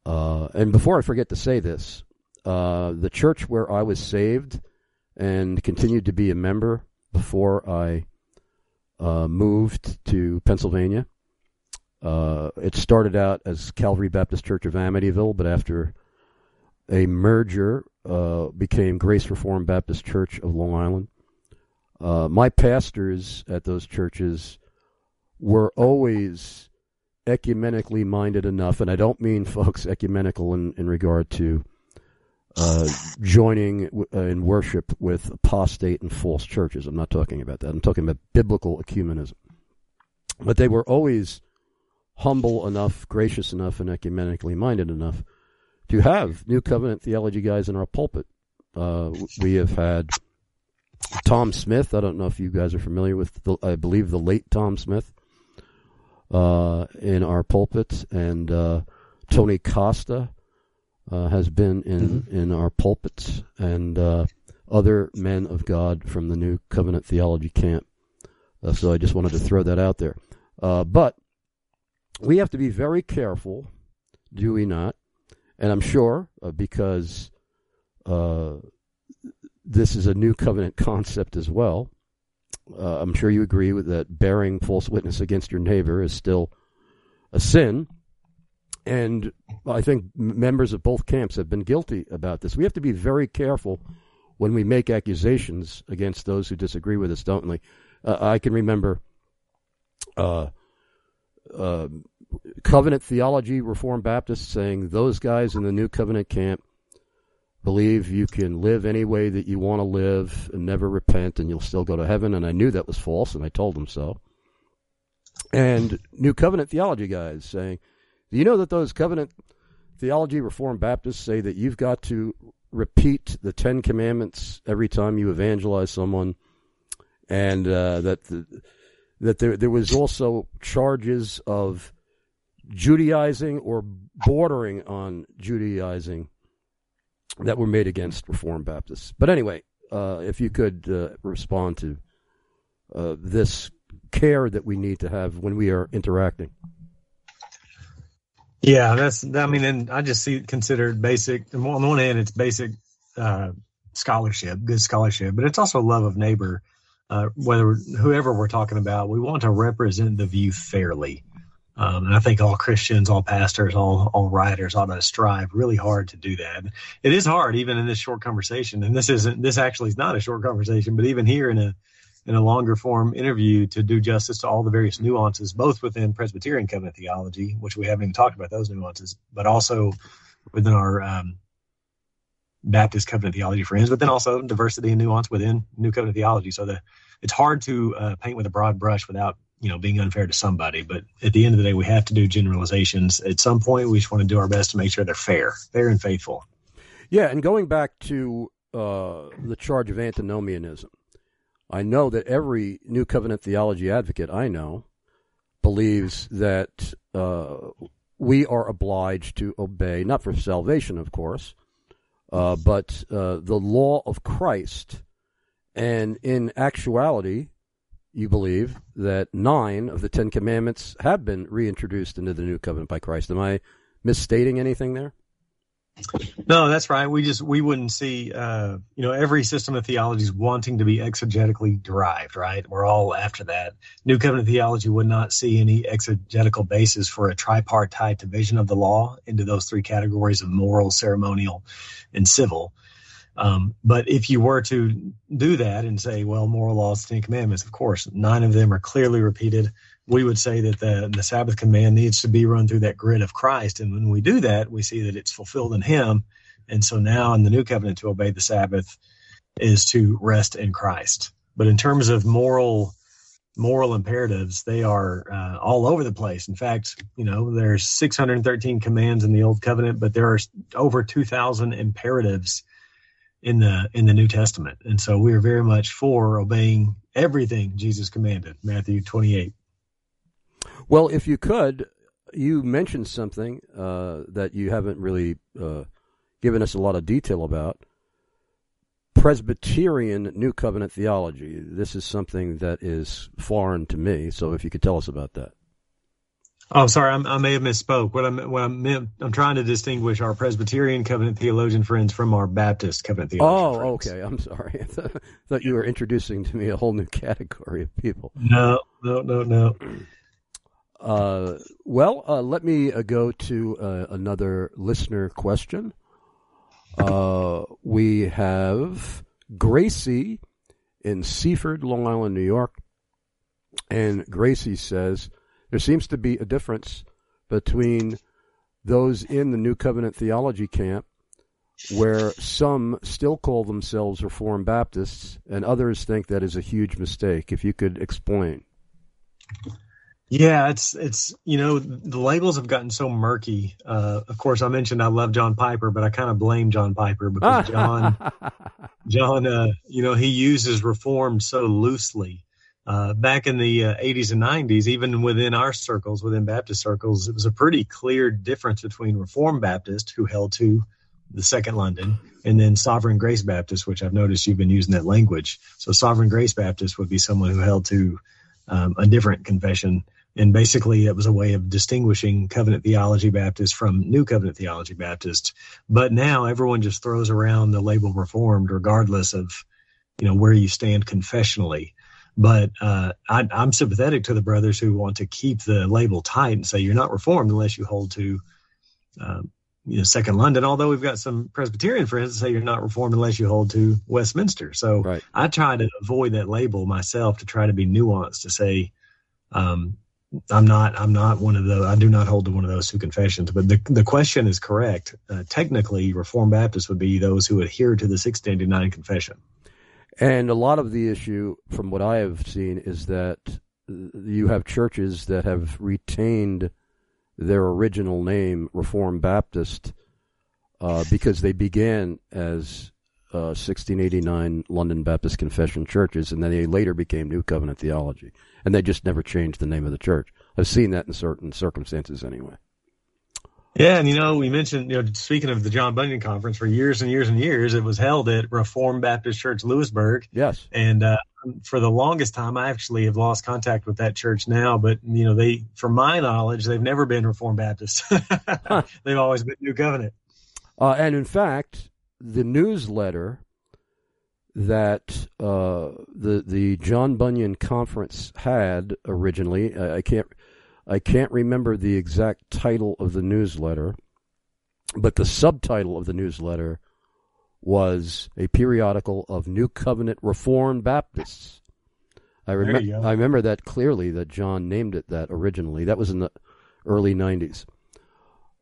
Uh, and before I forget to say this, uh, the church where I was saved and continued to be a member before I uh, moved to Pennsylvania uh, it started out as Calvary Baptist Church of Amityville, but after a merger, uh, became Grace Reformed Baptist Church of Long Island. Uh, my pastors at those churches were always ecumenically minded enough, and I don't mean folks ecumenical in, in regard to uh, joining uh, in worship with apostate and false churches. I'm not talking about that. I'm talking about biblical ecumenism. But they were always humble enough, gracious enough, and ecumenically minded enough to have New Covenant theology guys in our pulpit. Uh, we have had Tom Smith. I don't know if you guys are familiar with, the, I believe, the late Tom Smith uh, in our pulpit, and uh, Tony Costa uh, has been in mm-hmm. in our pulpits, and uh, other men of God from the New Covenant theology camp. Uh, so I just wanted to throw that out there. but we have to be very careful, do we not? And I'm sure uh, because uh, this is a new covenant concept as well. Uh, I'm sure you agree with that. Bearing false witness against your neighbor is still a sin, and I think members of both camps have been guilty about this. We have to be very careful when we make accusations against those who disagree with us, don't we? Uh, I can remember uh, uh, covenant theology Reformed Baptists saying those guys in the New Covenant camp believe you can live any way that you want to live and never repent and you'll still go to heaven. And I knew that was false, and I told them so. And New Covenant theology guys saying, do you know that those covenant theology Reformed Baptists say that you've got to repeat the Ten Commandments every time you evangelize someone, and uh, that the, that there there was also charges of Judaizing or bordering on Judaizing that were made against Reformed Baptists. But anyway, uh, if you could uh, respond to uh, this care that we need to have when we are interacting. Yeah, that's. I mean, and I just see it considered basic. On the one hand, it's basic uh, scholarship, good scholarship, but it's also love of neighbor. Uh, whether whoever we're talking about, we want to represent the view fairly. Um, and I think all Christians, all pastors, all all writers ought to strive really hard to do that. It is hard, even in this short conversation. And this isn't. This actually is not a short conversation, but even here in a in a longer form interview to do justice to all the various nuances, both within Presbyterian covenant theology, which we haven't even talked about those nuances, but also within our um, Baptist covenant theology friends, but then also diversity and nuance within New Covenant theology. So the it's hard to uh, paint with a broad brush without you know being unfair to somebody. But at the end of the day, we have to do generalizations. At some point, we just want to do our best to make sure they're fair, fair and faithful. Yeah, and going back to uh, the charge of antinomianism, I know that every New Covenant theology advocate I know believes that uh, we are obliged to obey, not for salvation, of course, uh, but uh, the law of Christ. And in actuality, you believe that nine of the Ten Commandments have been reintroduced into the New Covenant by Christ. Am I misstating anything there? No, that's right. We just we wouldn't see uh, you know every system of theology is wanting to be exegetically derived, right? We're all after that. New covenant theology would not see any exegetical basis for a tripartite division of the law into those three categories of moral, ceremonial, and civil. Um, but if you were to do that and say, well, moral laws, Ten Commandments, of course, nine of them are clearly repeated we would say that the, the Sabbath command needs to be run through that grid of Christ. And when we do that, we see that it's fulfilled in Him. And so now in the new covenant, to obey the Sabbath is to rest in Christ. But in terms of moral moral imperatives, they are uh, all over the place. In fact, you know, there's 613 commands in the Old Covenant, but there are over 2,000 imperatives in the in the New Testament. And so we are very much for obeying everything Jesus commanded. Matthew 28. Well, if you could, you mentioned something uh, that you haven't really uh, given us a lot of detail about. Presbyterian New Covenant theology. This is something that is foreign to me. So, if you could tell us about that. Oh, sorry, I'm, i may have misspoke. What I'm what I'm I'm trying to distinguish our Presbyterian covenant theologian friends from our Baptist covenant theologian. Oh, friends. okay. I'm sorry. I thought you were introducing to me a whole new category of people. No, no, no, no. Uh, well, uh, let me uh, go to uh, another listener question. Uh, we have Gracie in Seaford, Long Island, New York. And Gracie says there seems to be a difference between those in the New Covenant theology camp, where some still call themselves Reformed Baptists, and others think that is a huge mistake. If you could explain. Yeah, it's it's you know the labels have gotten so murky. Uh, of course, I mentioned I love John Piper, but I kind of blame John Piper because John, John, uh, you know, he uses reformed so loosely. Uh, back in the 80s uh, and 90s, even within our circles, within Baptist circles, it was a pretty clear difference between Reformed Baptist, who held to the Second London, and then Sovereign Grace Baptist, which I've noticed you've been using that language. So Sovereign Grace Baptist would be someone who held to um, a different confession and basically, it was a way of distinguishing covenant theology Baptist from new covenant theology Baptist. But now everyone just throws around the label reformed, regardless of, you know, where you stand confessionally. But uh, I, am sympathetic to the brothers who want to keep the label tight and say you're not reformed unless you hold to, uh, you know, Second London. Although we've got some Presbyterian friends that say you're not reformed unless you hold to Westminster. So right. I try to avoid that label myself to try to be nuanced to say, um, I'm not. I'm not one of the. I do not hold to one of those two confessions. But the the question is correct. Uh, technically, Reformed Baptists would be those who adhere to the 689 confession. And a lot of the issue, from what I have seen, is that you have churches that have retained their original name, Reformed Baptist, uh, because they began as uh, 1689 London Baptist Confession churches, and then they later became New Covenant Theology and they just never changed the name of the church. I've seen that in certain circumstances anyway. Yeah, and you know, we mentioned, you know, speaking of the John Bunyan Conference, for years and years and years, it was held at Reformed Baptist Church Lewisburg. Yes. And uh, for the longest time, I actually have lost contact with that church now. But you know, they, from my knowledge, they've never been Reformed Baptist. They've always been New Covenant. Uh, and in fact, the newsletter that uh, the the John Bunyan conference had originally, I, I can't I can't remember the exact title of the newsletter, but the subtitle of the newsletter was a periodical of New Covenant Reformed Baptists. I, rem- I remember that clearly that John named it that originally. That was in the early 90s.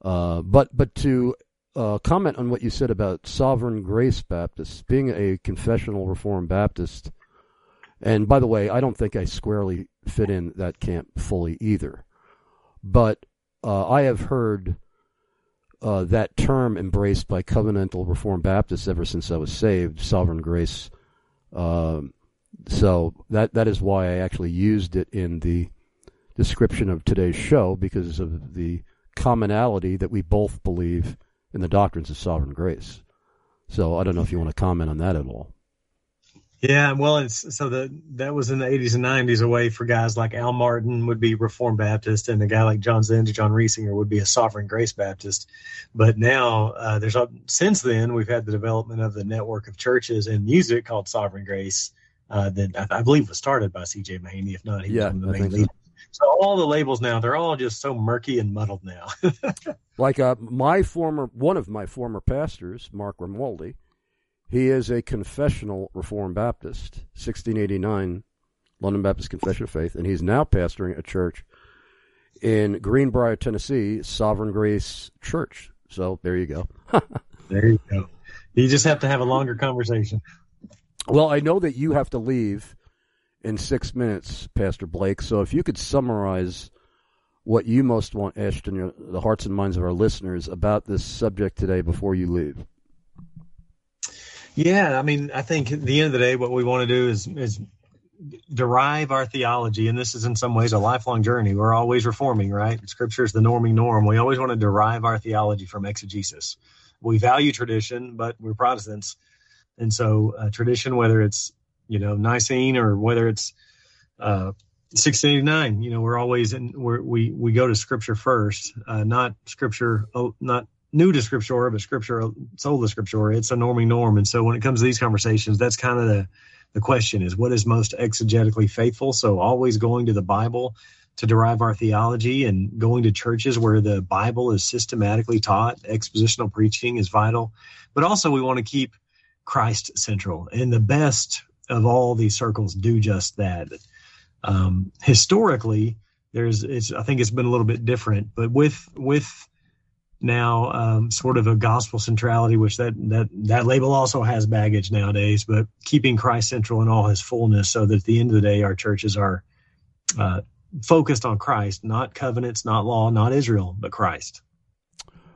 Uh, but but to uh, comment on what you said about Sovereign Grace Baptists, being a confessional Reformed Baptist, and by the way, I don't think I squarely fit in that camp fully either. But uh, I have heard uh, that term embraced by covenantal Reformed Baptists ever since I was saved, sovereign grace. Um, so that that is why I actually used it in the description of today's show because of the commonality that we both believe in the doctrines of sovereign grace. So I don't know if you want to comment on that at all. Yeah, well, it's so the that was in the 80s and 90s a way for guys like Al Martin would be Reformed Baptist, and a guy like John Zens, John Reisinger would be a Sovereign Grace Baptist. But now uh, there's a, since then we've had the development of the network of churches and music called Sovereign Grace uh, that I, I, believe was started by C.J. Mahaney. If not, he yeah, was one of the main leaders. So. So all the labels now they're all just so murky and muddled now. like uh, my former one of my former pastors, Mark Romualdi he is a confessional Reformed Baptist, 1689 London Baptist Confession of Faith, and he's now pastoring a church in Greenbrier, Tennessee, Sovereign Grace Church. So there you go. there you go. You just have to have a longer conversation. Well, I know that you have to leave in six minutes, Pastor Blake. So if you could summarize what you most want etched in your, the hearts and minds of our listeners about this subject today before you leave. Yeah, I mean, I think at the end of the day, what we want to do is is derive our theology, and this is in some ways a lifelong journey. We're always reforming, right? Scripture is the norming norm. We always want to derive our theology from exegesis. We value tradition, but we're Protestants, and so uh, tradition, whether it's you know Nicene or whether it's uh, 689, you know, we're always in. We're, we we go to Scripture first, uh, not Scripture, oh, not new to scripture, but scripture sold to scripture. It's a norming norm. And so when it comes to these conversations, that's kind of the, the question is what is most exegetically faithful? So always going to the Bible to derive our theology and going to churches where the Bible is systematically taught, expositional preaching is vital. But also we want to keep Christ central. And the best of all these circles do just that. Um, historically, there's it's I think it's been a little bit different, but with with now um, sort of a gospel centrality, which that that that label also has baggage nowadays. But keeping Christ central in all His fullness, so that at the end of the day, our churches are uh, focused on Christ, not covenants, not law, not Israel, but Christ.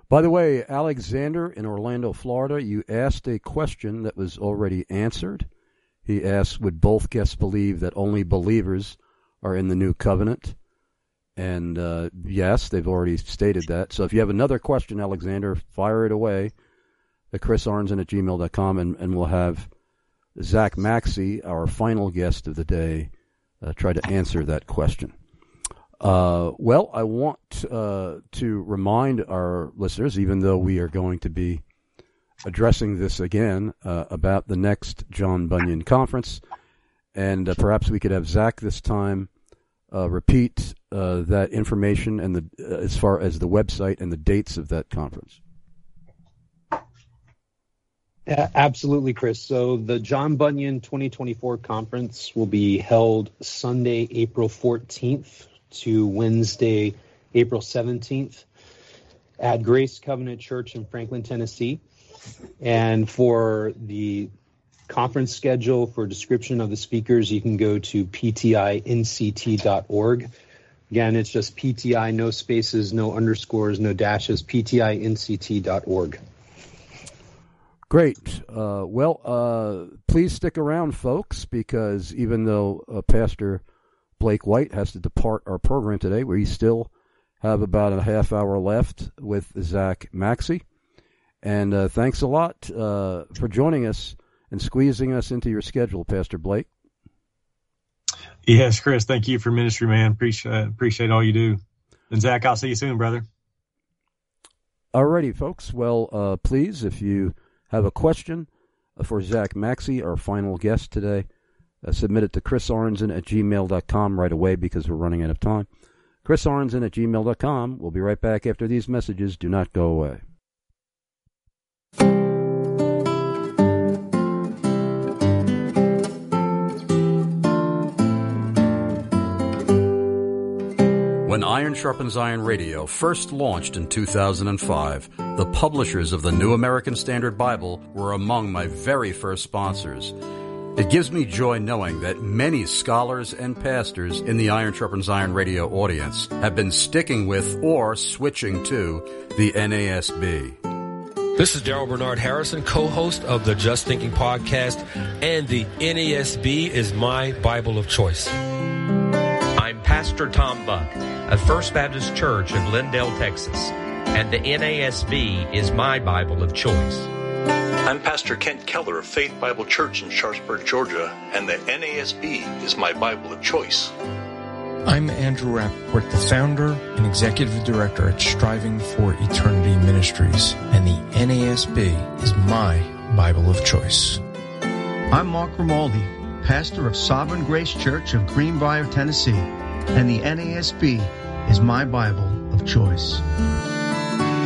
By the way, Alexander in Orlando, Florida, you asked a question that was already answered. He asks, "Would both guests believe that only believers are in the new covenant?" And uh, yes, they've already stated that. So if you have another question, Alexander, fire it away at chrisarnzen at gmail.com, and, and we'll have Zach Maxcey, our final guest of the day, uh, try to answer that question. Uh, well, I want uh, to remind our listeners, even though we are going to be addressing this again uh, about the next John Bunyan conference, and uh, perhaps we could have Zach this time uh, repeat uh, that information and the uh, as far as the website and the dates of that conference? Yeah, absolutely, Chris. So the John Bunyan 2024 conference will be held Sunday, April 14th to Wednesday, April 17th at Grace Covenant Church in Franklin, Tennessee. And for the conference schedule for description of the speakers, you can go to ptinct.org. Again, it's just PTI, no spaces, no underscores, no dashes, ptinct.org. Great. Uh, well, uh, please stick around, folks, because even though uh, Pastor Blake White has to depart our program today, we still have about a half hour left with Zach Maxcey. And uh, thanks a lot uh, for joining us and squeezing us into your schedule, Pastor Blake. Yes, Chris, thank you for ministry, man. Appreciate appreciate all you do. And Zach, I'll see you soon, brother. Alrighty, folks. Well, uh, please, if you have a question for Zach Maxcey, our final guest today, uh, submit it to chrisarnzen at gmail.com right away because we're running out of time. chrisarnzen at gmail.com. We'll be right back after these messages. Do not go away. When Iron Sharpens Iron Radio first launched in 2005, the publishers of the New American Standard Bible were among my very first sponsors. It gives me joy knowing that many scholars and pastors in the Iron Sharpens Iron radio audience have been sticking with or switching to the NASB. This is Darrell Bernard Harrison, co-host of the Just Thinking podcast, and the NASB is my Bible of choice. I'm Pastor Tom Buck of First Baptist Church of Lindale, Texas, and the NASB is my Bible of choice. I'm Pastor Kent Keller of Faith Bible Church in Sharpsburg, Georgia, and the NASB is my Bible of choice. I'm Andrew Rappaport, the founder and executive director at Striving for Eternity Ministries, and the NASB is my Bible of choice. I'm Mark Grimaldi, pastor of Sovereign Grace Church of Greenbrier, Tennessee, and the NASB is my Bible of choice.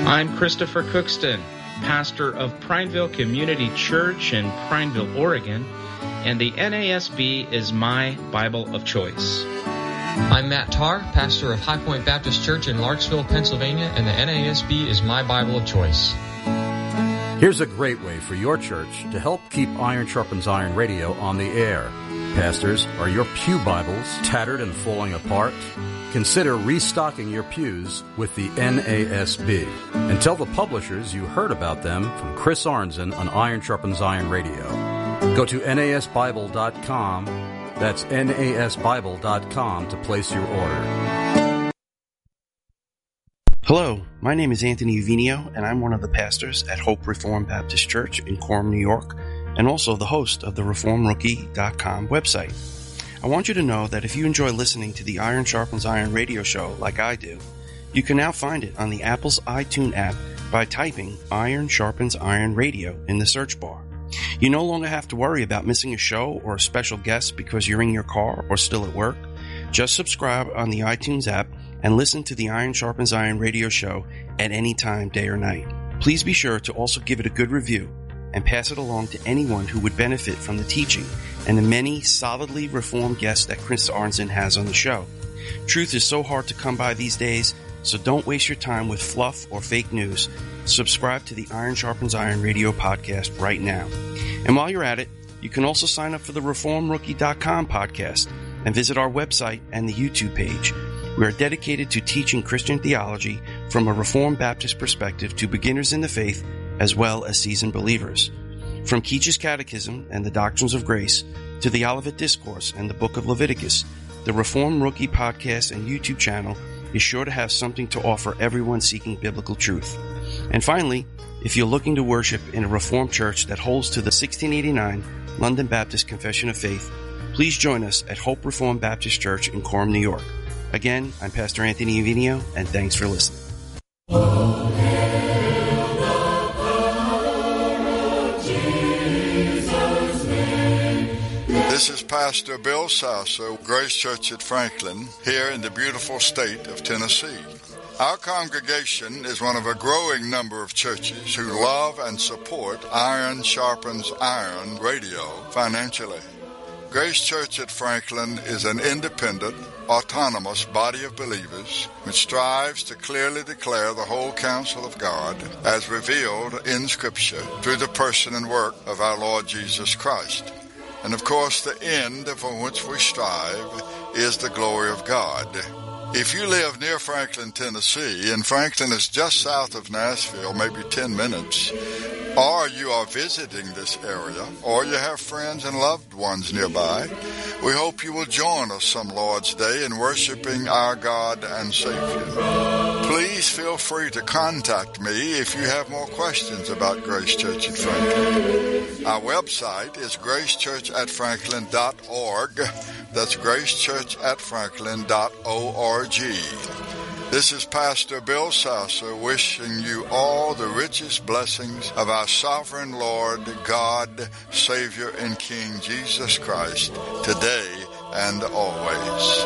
I'm Christopher Cookston, pastor of Prineville Community Church in Prineville, Oregon, and the NASB is my Bible of choice. I'm Matt Tarr, pastor of High Point Baptist Church in Larksville, Pennsylvania, and the NASB is my Bible of choice. Here's a great way for your church to help keep Iron Sharpens Iron Radio on the air. Pastors, are your Pew Bibles tattered and falling apart? Consider restocking your pews with the NASB and tell the publishers you heard about them from Chris Arnzen on Iron Sharpens Iron Radio. Go to nasbible.com. That's nasbible.com to place your order. Hello, my name is Anthony Uvinio, and I'm one of the pastors at Hope Reformed Baptist Church in Coram, New York, and also the host of the ReformRookie.com website. I want you to know that if you enjoy listening to the Iron Sharpens Iron radio show like I do, you can now find it on the Apple's iTunes app by typing Iron Sharpens Iron Radio in the search bar. You no longer have to worry about missing a show or a special guest because you're in your car or still at work. Just subscribe on the iTunes app and listen to the Iron Sharpens Iron radio show at any time, day or night. Please be sure to also give it a good review and pass it along to anyone who would benefit from the teaching and the many solidly reformed guests that Chris Arnzen has on the show. Truth is so hard to come by these days, so don't waste your time with fluff or fake news. Subscribe to the Iron Sharpens Iron radio podcast right now. And while you're at it, you can also sign up for the ReformRookie.com podcast and visit our website and the YouTube page. We are dedicated to teaching Christian theology from a Reformed Baptist perspective to beginners in the faith as well as seasoned believers. From Keach's Catechism and the Doctrines of Grace to the Olivet Discourse and the Book of Leviticus, the Reform Rookie podcast and YouTube channel is sure to have something to offer everyone seeking biblical truth. And finally, if you're looking to worship in a Reformed church that holds to the 1689 London Baptist Confession of Faith, please join us at Hope Reformed Baptist Church in Coram, New York. Again, I'm Pastor Anthony Uvinio, and thanks for listening. This is Pastor Bill Sasser, Grace Church at Franklin, here in the beautiful state of Tennessee. Our congregation is one of a growing number of churches who love and support Iron Sharpens Iron radio financially. Grace Church at Franklin is an independent, autonomous body of believers which strives to clearly declare the whole counsel of God as revealed in Scripture through the person and work of our Lord Jesus Christ. And of course, the end for which we strive is the glory of God. If you live near Franklin, Tennessee, and Franklin is just south of Nashville, maybe 10 minutes, or you are visiting this area, or you have friends and loved ones nearby, We hope you will join us some Lord's Day in worshiping our God and Savior. Please feel free to contact me if you have more questions about Grace Church at Franklin. Our website is gracechurchatfranklin.org. That's gracechurchatfranklin.org. This is Pastor Bill Sasser wishing you all the richest blessings of our sovereign Lord, God, Savior, and King Jesus Christ today and always.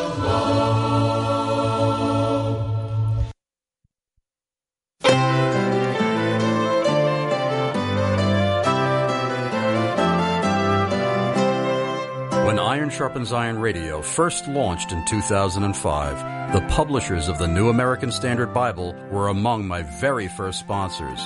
Iron Sharpens Iron Radio first launched in 2005, the publishers of the New American Standard Bible were among my very first sponsors.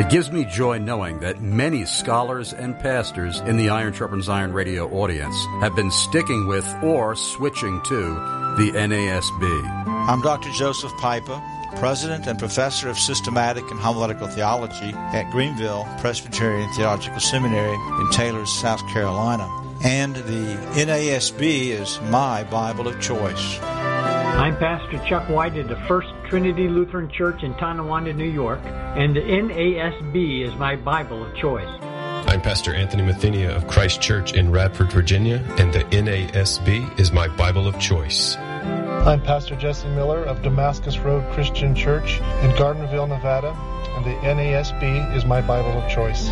It gives me joy knowing that many scholars and pastors in the Iron Sharpens Iron Radio audience have been sticking with or switching to the NASB. I'm Dr. Joseph Pipa, President and Professor of Systematic and Homiletical Theology at Greenville Presbyterian Theological Seminary in Taylor, South Carolina. And the NASB is my Bible of choice. I'm Pastor Chuck White of the First Trinity Lutheran Church in Tonawanda, New York, and the NASB is my Bible of choice. I'm Pastor Anthony Mathenia of Christ Church in Radford, Virginia, and the NASB is my Bible of choice. I'm Pastor Jesse Miller of Damascus Road Christian Church in Gardnerville, Nevada, and the NASB is my Bible of choice.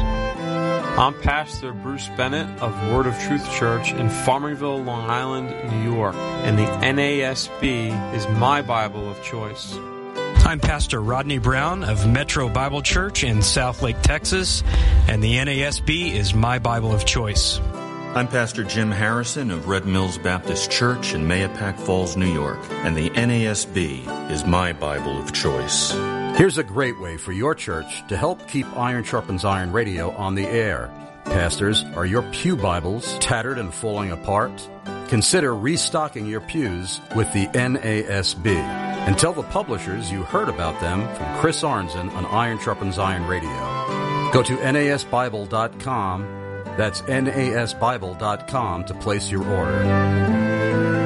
I'm Pastor Bruce Bennett of Word of Truth Church in Farmingville, Long Island, New York, and the NASB is my Bible of choice. I'm Pastor Rodney Brown of Metro Bible Church in Southlake, Texas, and the NASB is my Bible of choice. I'm Pastor Jim Harrison of Red Mills Baptist Church in Mahopac Falls, New York, and the NASB is my Bible of choice. Here's a great way for your church to help keep Iron Sharpens Iron Radio on the air. Pastors, are your Pew Bibles tattered and falling apart? Consider restocking your pews with the NASB. And tell the publishers you heard about them from Chris Arnzen on Iron Sharpens Iron Radio. Go to nasbible.com. That's nasbible.com to place your order.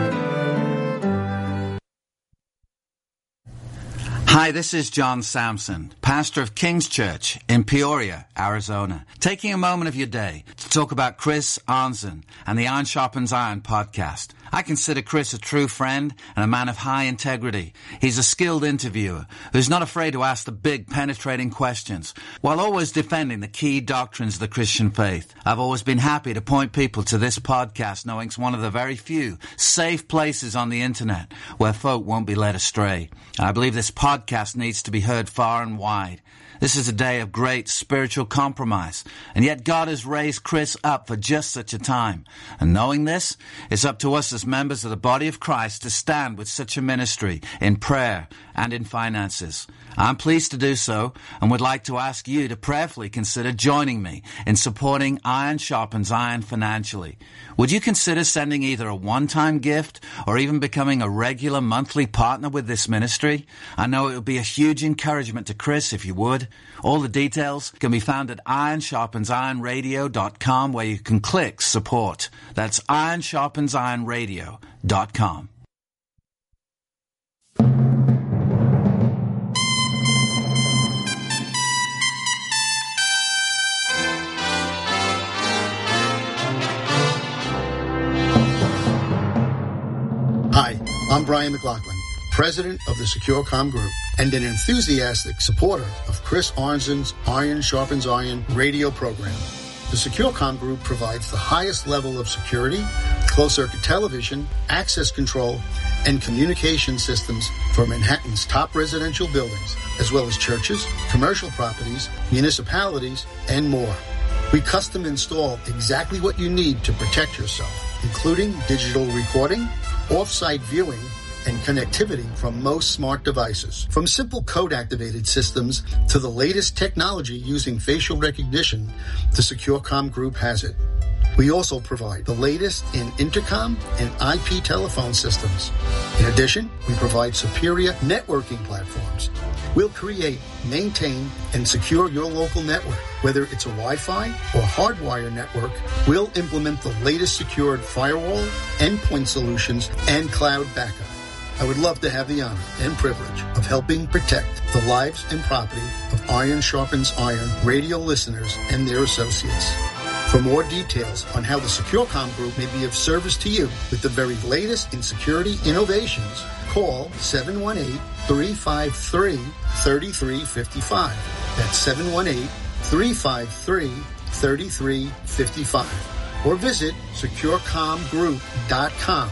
Hi, this is John Sampson, pastor of King's Church in Peoria, Arizona, taking a moment of your day to talk about Chris Arnzen and the Iron Sharpens Iron podcast. I consider Chris a true friend and a man of high integrity. He's a skilled interviewer who's not afraid to ask the big penetrating questions while always defending the key doctrines of the Christian faith. I've always been happy to point people to this podcast knowing it's one of the very few safe places on the internet where folk won't be led astray. I believe this podcast needs to be heard far and wide. This is a day of great spiritual compromise. And yet God has raised Chris up for just such a time. And knowing this, it's up to us as members of the body of Christ to stand with such a ministry in prayer and in finances. I'm pleased to do so and would like to ask you to prayerfully consider joining me in supporting Iron Sharpens Iron financially. Would you consider sending either a one-time gift or even becoming a regular monthly partner with this ministry? I know it would be a huge encouragement to Chris if you would. All the details can be found at ironsharpensironradio.com where you can click support. That's ironsharpensironradio.com. I'm Brian McLaughlin, president of the SecureCom Group and an enthusiastic supporter of Chris Arnzen's Iron Sharpens Iron radio program. The SecureCom Group provides the highest level of security, closed-circuit television, access control, and communication systems for Manhattan's top residential buildings, as well as churches, commercial properties, municipalities, and more. We custom install exactly what you need to protect yourself, including digital recording, off-site viewing, and connectivity from most smart devices. From simple code-activated systems to the latest technology using facial recognition, the SecureCom Group has it. We also provide the latest in intercom and IP telephone systems. In addition, we provide superior networking platforms. We'll create, maintain, and secure your local network. Whether it's a Wi-Fi or hardwire network, we'll implement the latest secured firewall, endpoint solutions, and cloud backup. I would love to have the honor and privilege of helping protect the lives and property of Iron Sharpens Iron radio listeners and their associates. For more details on how the SecureCom Group may be of service to you with the very latest in security innovations, call 718-353-3355. That's 718-353-3355. Or visit securecomgroup.com.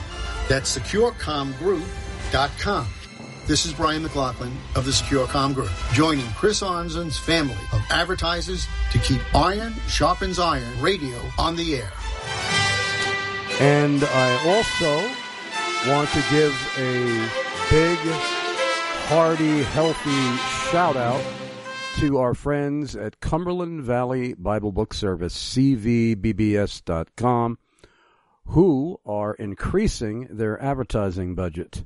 That's securecomgroup.com. This is Brian McLaughlin of the SecureCom Group, joining Chris Arnzen's family of advertisers to keep Iron Sharpens Iron radio on the air. And I also want to give a big, hearty, healthy shout out to our friends at Cumberland Valley Bible Book Service, cvbbs.com, who are increasing their advertising budget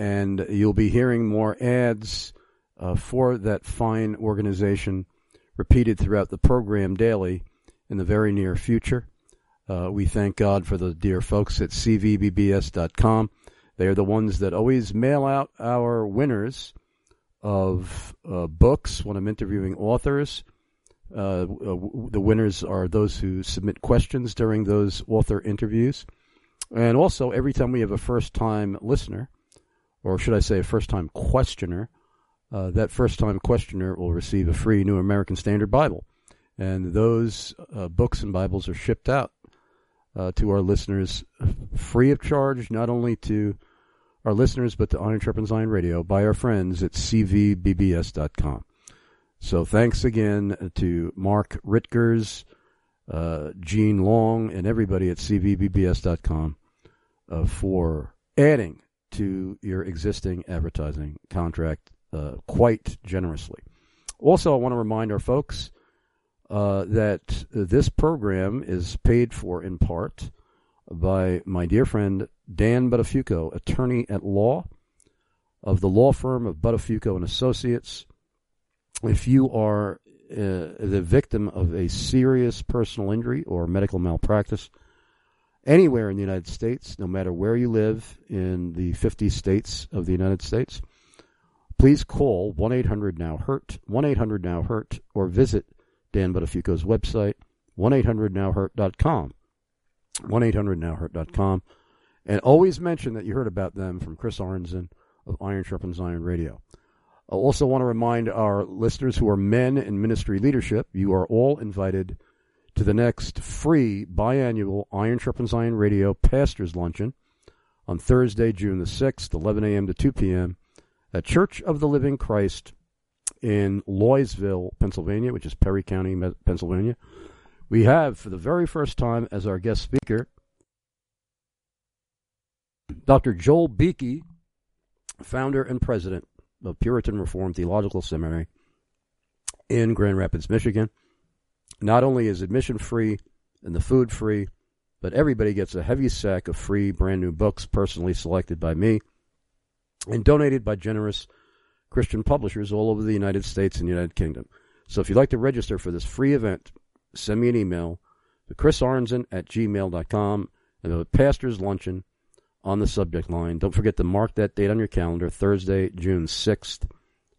and you'll be hearing more ads uh, for that fine organization repeated throughout the program daily in the very near future. Uh, we thank God for the dear folks at cvbbs.com. They are the ones that always mail out our winners of uh, books when I'm interviewing authors. Uh, the winners are those who submit questions during those author interviews. And also, every time we have a first time listener, or should I say a first time questioner, uh, that first time questioner will receive a free New American Standard Bible. And those uh, books and Bibles are shipped out uh, to our listeners free of charge, not only to our listeners, but to Iron Sharpens Iron Radio by our friends at cvbbs.com. So thanks again to Mark Ritgers, uh, Gene Long, and everybody at cvbbs.com uh, for adding to your existing advertising contract uh, quite generously. Also, I want to remind our folks uh, that this program is paid for in part by my dear friend Dan Buttafuoco, attorney at law of the law firm of Buttafuoco and Associates. If you are uh, the victim of a serious personal injury or medical malpractice, anywhere in the United States, no matter where you live in the 50 states of the United States, please call 1 800 Now Hurt, 1 800 Now Hurt, or visit Dan Buttafuoco's website, 1 800 NowHurt.com. 1 800 NowHurt.com. And always mention that you heard about them from Chris Arnzen of Iron Sharpens Iron Radio. I also want to remind our listeners who are men in ministry leadership, you are all invited to the next free biannual Iron Sharpens Iron Radio Pastors Luncheon on Thursday, June the 6th, 11 a.m. to 2 p.m. at Church of the Living Christ in Loysville, Pennsylvania, which is Perry County, Pennsylvania. We have, for the very first time, as our guest speaker, Dr. Joel Beeke, founder and president of Puritan Reformed Theological Seminary in Grand Rapids, Michigan. Not only is admission free and the food free, but everybody gets a heavy sack of free brand new books personally selected by me and donated by generous Christian publishers all over the United States and United Kingdom. So if you'd like to register for this free event, send me an email to chrisarnzen at gmail.com and the pastor's luncheon on the subject line. Don't forget to mark that date on your calendar, Thursday, June 6th,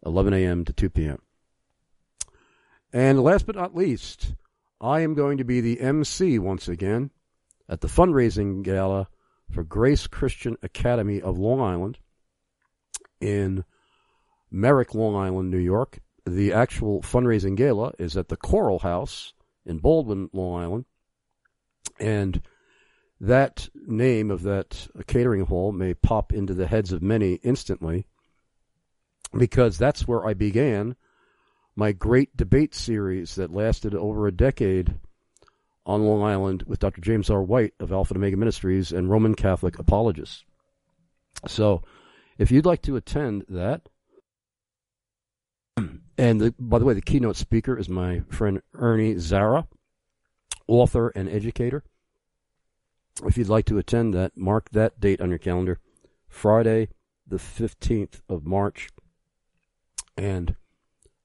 11 a.m. to 2 p.m. And last but not least, I am going to be the MC once again at the fundraising gala for Grace Christian Academy of Long Island in Merrick, Long Island, New York. The actual fundraising gala is at the Coral House in Baldwin, Long Island. And that name of that catering hall may pop into the heads of many instantly because that's where I began my great debate series that lasted over a decade on Long Island with Dr. James R. White of Alpha and Omega Ministries and Roman Catholic apologists. So, if you'd like to attend that, and the, by the way, the keynote speaker is my friend Ernie Zara, author and educator. if you'd like to attend that, mark that date on your calendar. Friday, the 15th of March. And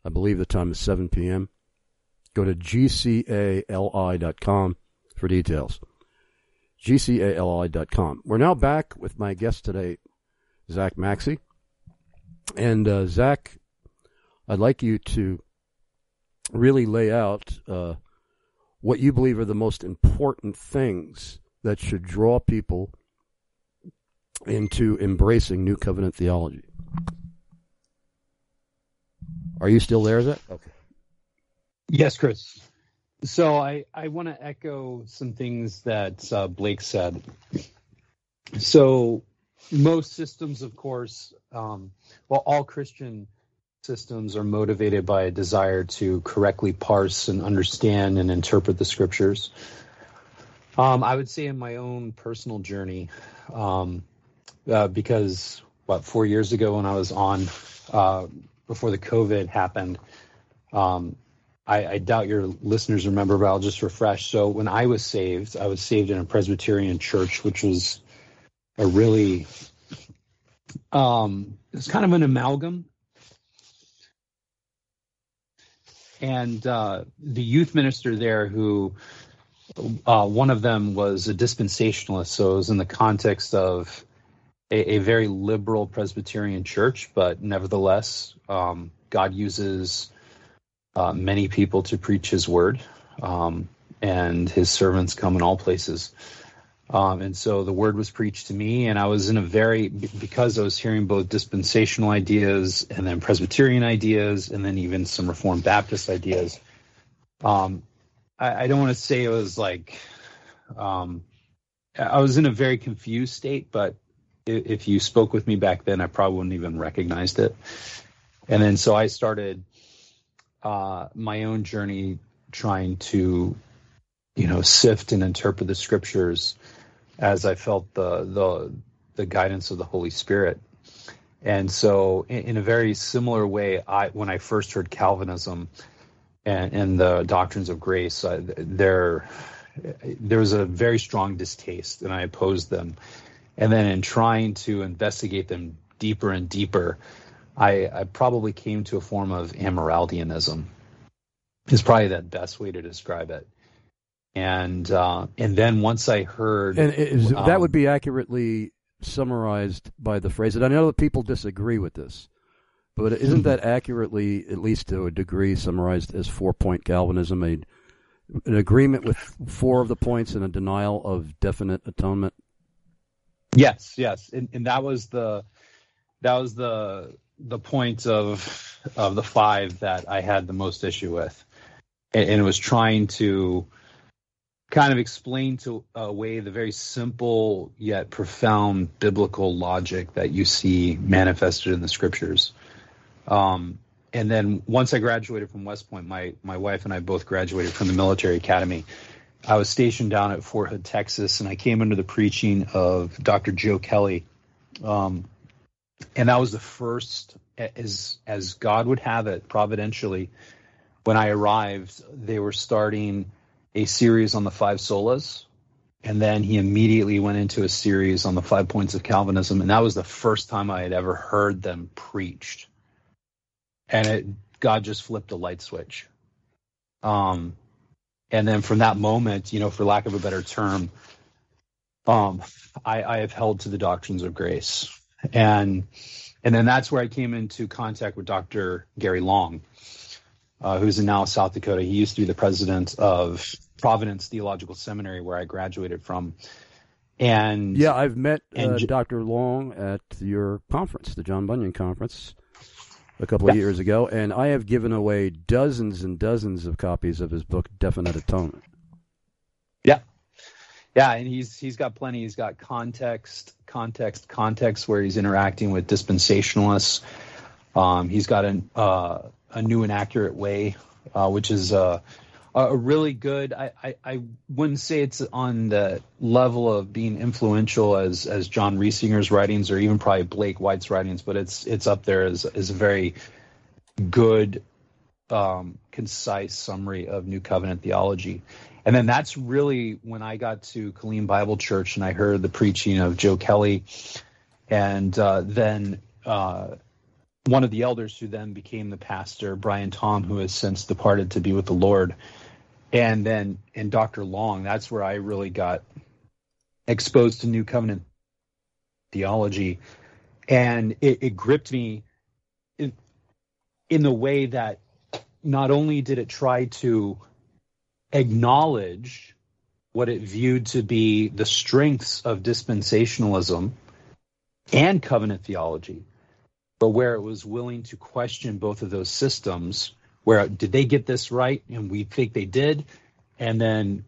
I believe the time is 7 p.m. Go to gcali.com for details. gcali.com. We're now back with my guest today, Zach Maxcey. And uh, Zach, I'd like you to really lay out uh, what you believe are the most important things that should draw people into embracing New Covenant theology. Are you still there? Is Zach? Okay. Yes, Chris. So I, I want to echo some things that uh, Blake said. So most systems, of course, um, well, all Christian systems are motivated by a desire to correctly parse and understand and interpret the scriptures. Um, I would say in my own personal journey, um, uh, because what four years ago when I was on uh, before the COVID happened, um, I, I, doubt your listeners remember, but I'll just refresh. So when I was saved, I was saved in a Presbyterian church, which was a really um, it's kind of an amalgam. And uh, the youth minister there, who uh, one of them was a dispensationalist, so it was in the context of a, a very liberal Presbyterian church, but nevertheless, um, God uses uh, many people to preach His word, um, and His servants come in all places. Um, and so the word was preached to me, and I was in a very because I was hearing both dispensational ideas and then Presbyterian ideas, and then even some Reformed Baptist ideas. Um, I, I, don't want to say it was like um, I was in a very confused state, but if you spoke with me back then, I probably wouldn't even recognized it. And then so I started uh, my own journey trying to, you know, sift and interpret the scriptures as I felt the the the guidance of the Holy Spirit. And so, in, in a very similar way, I when I first heard Calvinism and, and the doctrines of grace, uh, there there was a very strong distaste, and I opposed them. And then, in trying to investigate them deeper and deeper, I, I probably came to a form of Amyraldianism. Is probably the best way to describe it and uh, and then once I heard, and is, um, that would be accurately summarized by the phrase. And I know that people disagree with this, but isn't that accurately, at least to a degree, summarized as four point Calvinism? A, an agreement with four of the points and a denial of definite atonement. Yes, yes, and, and that was the that was the the point of of the five that I had the most issue with, and, and it was trying to kind of explain to away the very simple yet profound biblical logic that you see manifested in the scriptures. Um, and then once I graduated from West Point, my my wife and I both graduated from the military academy. I was stationed down at Fort Hood, Texas, and I came under the preaching of Dr. Joe Kelly. Um, and that was the first, as as God would have it, providentially. When I arrived, they were starting a series on the five solas, and then he immediately went into a series on the five points of Calvinism, and that was the first time I had ever heard them preached. And it God just flipped a light switch. Um, and then from that moment, you know, for lack of a better term, um, I, I have held to the doctrines of grace, and and then that's where I came into contact with Dr. Gary Long, uh, who's in now South Dakota. He used to be the president of Providence Theological Seminary, where I graduated from. And yeah, I've met uh, Dr. Long at your conference, the John Bunyan conference, a couple of years ago, and I have given away dozens and dozens of copies of his book, Definite Atonement. Yeah, yeah, and he's he's got plenty. He's got context, context, context, where he's interacting with dispensationalists. Um, he's got a uh, a new and accurate way, uh, which is uh, a really good. I, I, I wouldn't say it's on the level of being influential as as John Reisinger's writings or even probably Blake White's writings, but it's it's up there as as a very good um, concise summary of New Covenant theology. And then that's really when I got to Killeen Bible Church and I heard the preaching of Joe Kelly, and uh, then uh, one of the elders who then became the pastor, Brian Tom, who has since departed to be with the Lord, and then and Dr. Long. That's where I really got exposed to New Covenant theology, and it, it gripped me in, in the way that not only did it try to acknowledge what it viewed to be the strengths of dispensationalism and covenant theology, but where it was willing to question both of those systems. Where did they get this right? And we think they did. And then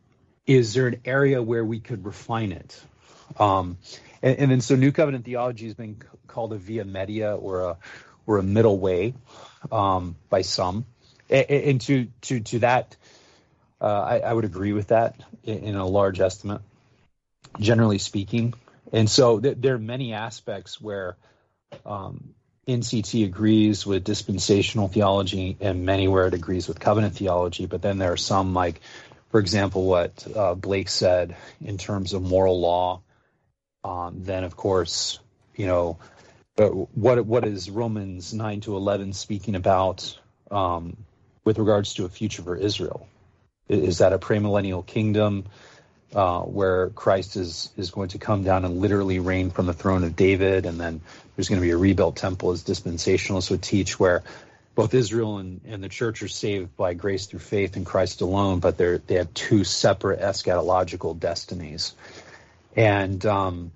is there an area where we could refine it? Um, and, and, then so New Covenant theology has been called a via media or a or a middle way um, by some. And, and, to to to that, uh, I, I, would agree with that in, in, a large estimate, generally speaking. And so th- there are many aspects where um, NCT agrees with dispensational theology, and many where it agrees with covenant theology. But then there are some, like, for example, what uh, Blake said in terms of moral law. Um, then, of course, you know, what what is Romans nine to eleven speaking about um, with regards to a future for Israel? Is that a premillennial kingdom? Uh, where Christ is is going to come down and literally reign from the throne of David, and then there's going to be a rebuilt temple, as dispensationalists would teach, where both Israel and, and the church are saved by grace through faith in Christ alone, but they're they have two separate eschatological destinies, and um,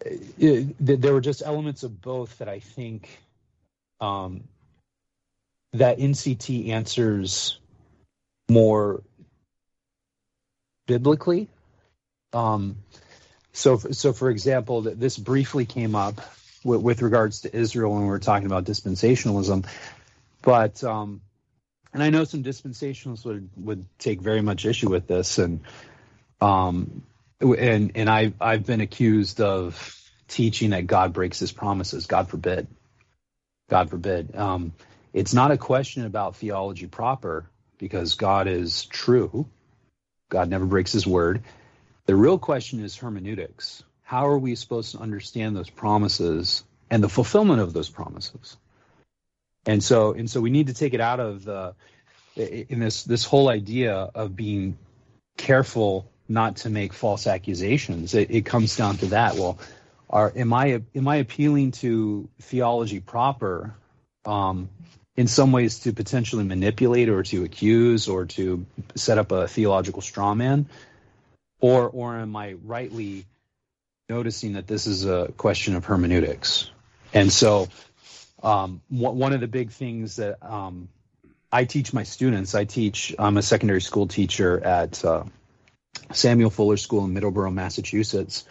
it, there were just elements of both that I think um, that NCT answers more biblically um, so, so for example, this briefly came up with, with, regards to Israel when we were talking about dispensationalism, but um, and I know some dispensationalists would would take very much issue with this, and um, and and I I've been accused of teaching that God breaks His promises. God forbid. God forbid. Um, it's not a question about theology proper because God is true. God never breaks His word. The real question is hermeneutics. How are we supposed to understand those promises and the fulfillment of those promises? And so, and so we need to take it out of the in this this whole idea of being careful not to make false accusations. It, it comes down to that. Well, are am I am I appealing to theology proper? Um, in some ways to potentially manipulate or to accuse or to set up a theological straw man or or am I rightly noticing that this is a question of hermeneutics? And so, um, one of the big things that um, I teach my students, I teach. I'm a secondary school teacher at uh, Samuel Fuller School in Middleborough, Massachusetts,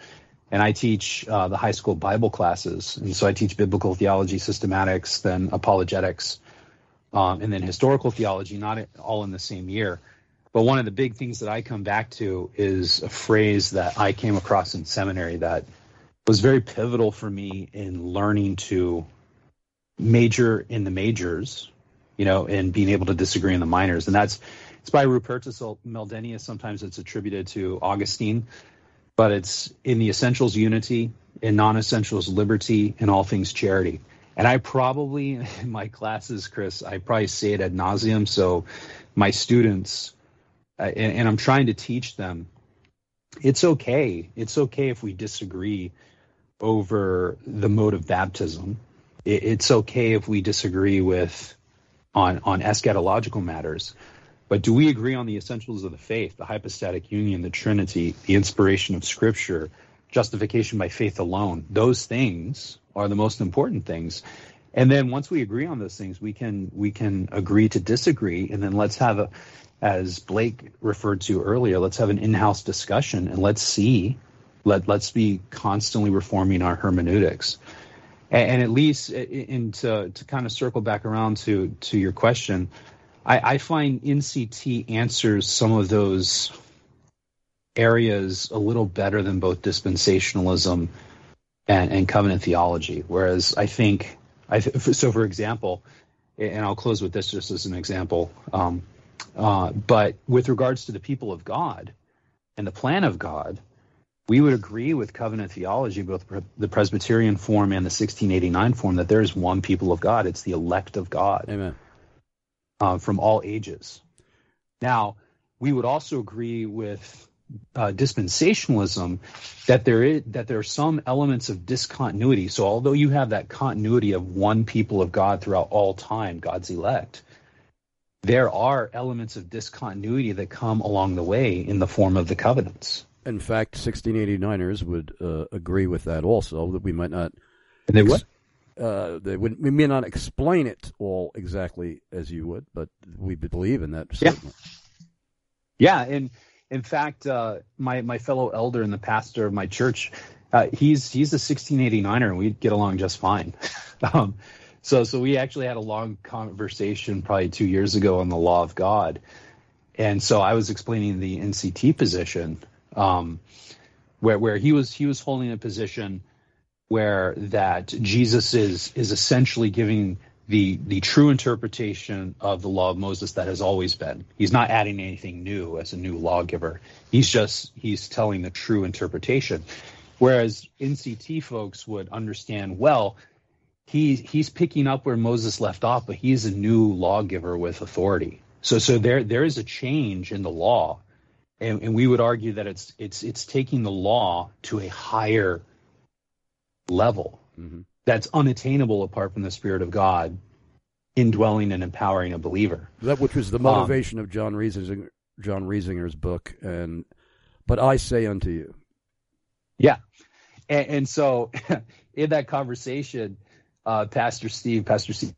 and I teach uh, the high school Bible classes. And so I teach biblical theology, systematics, then apologetics, um, and then historical theology, not all in the same year. But one of the big things that I come back to is a phrase that I came across in seminary that was very pivotal for me in learning to major in the majors, you know, and being able to disagree in the minors. And that's it's by Rupertus Meldenius. Sometimes it's attributed to Augustine, but it's in the essentials unity, in non-essentials liberty, in all things charity. And I probably in my classes, Chris, I probably say it ad nauseum. So my students and, and I'm trying to teach them it's okay. It's okay if we disagree over the mode of baptism. It, it's okay if we disagree with on on eschatological matters. But do we agree on the essentials of the faith, the hypostatic union, the Trinity, the inspiration of Scripture, justification by faith alone? Those things are the most important things. And then once we agree on those things, we can we can agree to disagree, and then let's have a as Blake referred to earlier, let's have an in-house discussion and let's see, let let's be constantly reforming our hermeneutics. And, and at least, in to, to kind of circle back around to to your question, I, I find NCT answers some of those areas a little better than both dispensationalism and, and covenant theology. Whereas I think, I th- so for example, and I'll close with this just as an example. Um, uh, but with regards to the people of God and the plan of God, we would agree with covenant theology, both the Presbyterian form and the 1689 form, that there is one people of God. It's the elect of God. Amen. Uh, from all ages. Now, we would also agree with uh, dispensationalism that there is that there are some elements of discontinuity. So, although you have that continuity of one people of God throughout all time, God's elect, there are elements of discontinuity that come along the way in the form of the covenants. In fact, 1689ers would uh, agree with that also, that we might not. They would? Uh, they would, we may not explain it all exactly as you would, but we believe in that. Yeah. Yeah. And in fact, uh, my, my fellow elder and the pastor of my church, uh, he's, he's a 1689er and we get along just fine. um, so, so we actually had a long conversation probably two years ago on the law of God. And so I was explaining the NCT position um, where where he was he was holding a position where that Jesus is is essentially giving the the true interpretation of the law of Moses that has always been. He's not adding anything new as a new lawgiver. He's just he's telling the true interpretation. Whereas NCT folks would understand well, he he's picking up where Moses left off, but he's a new lawgiver with authority. So so there there is a change in the law and, and we would argue that it's it's it's taking the law to a higher level mm-hmm. that's unattainable apart from the Spirit of God indwelling and empowering a believer. That which was the motivation um, of John Reisinger, John Reisinger's book, and but I say unto you, yeah, and, and so in that conversation, uh, Pastor Steve, Pastor Steve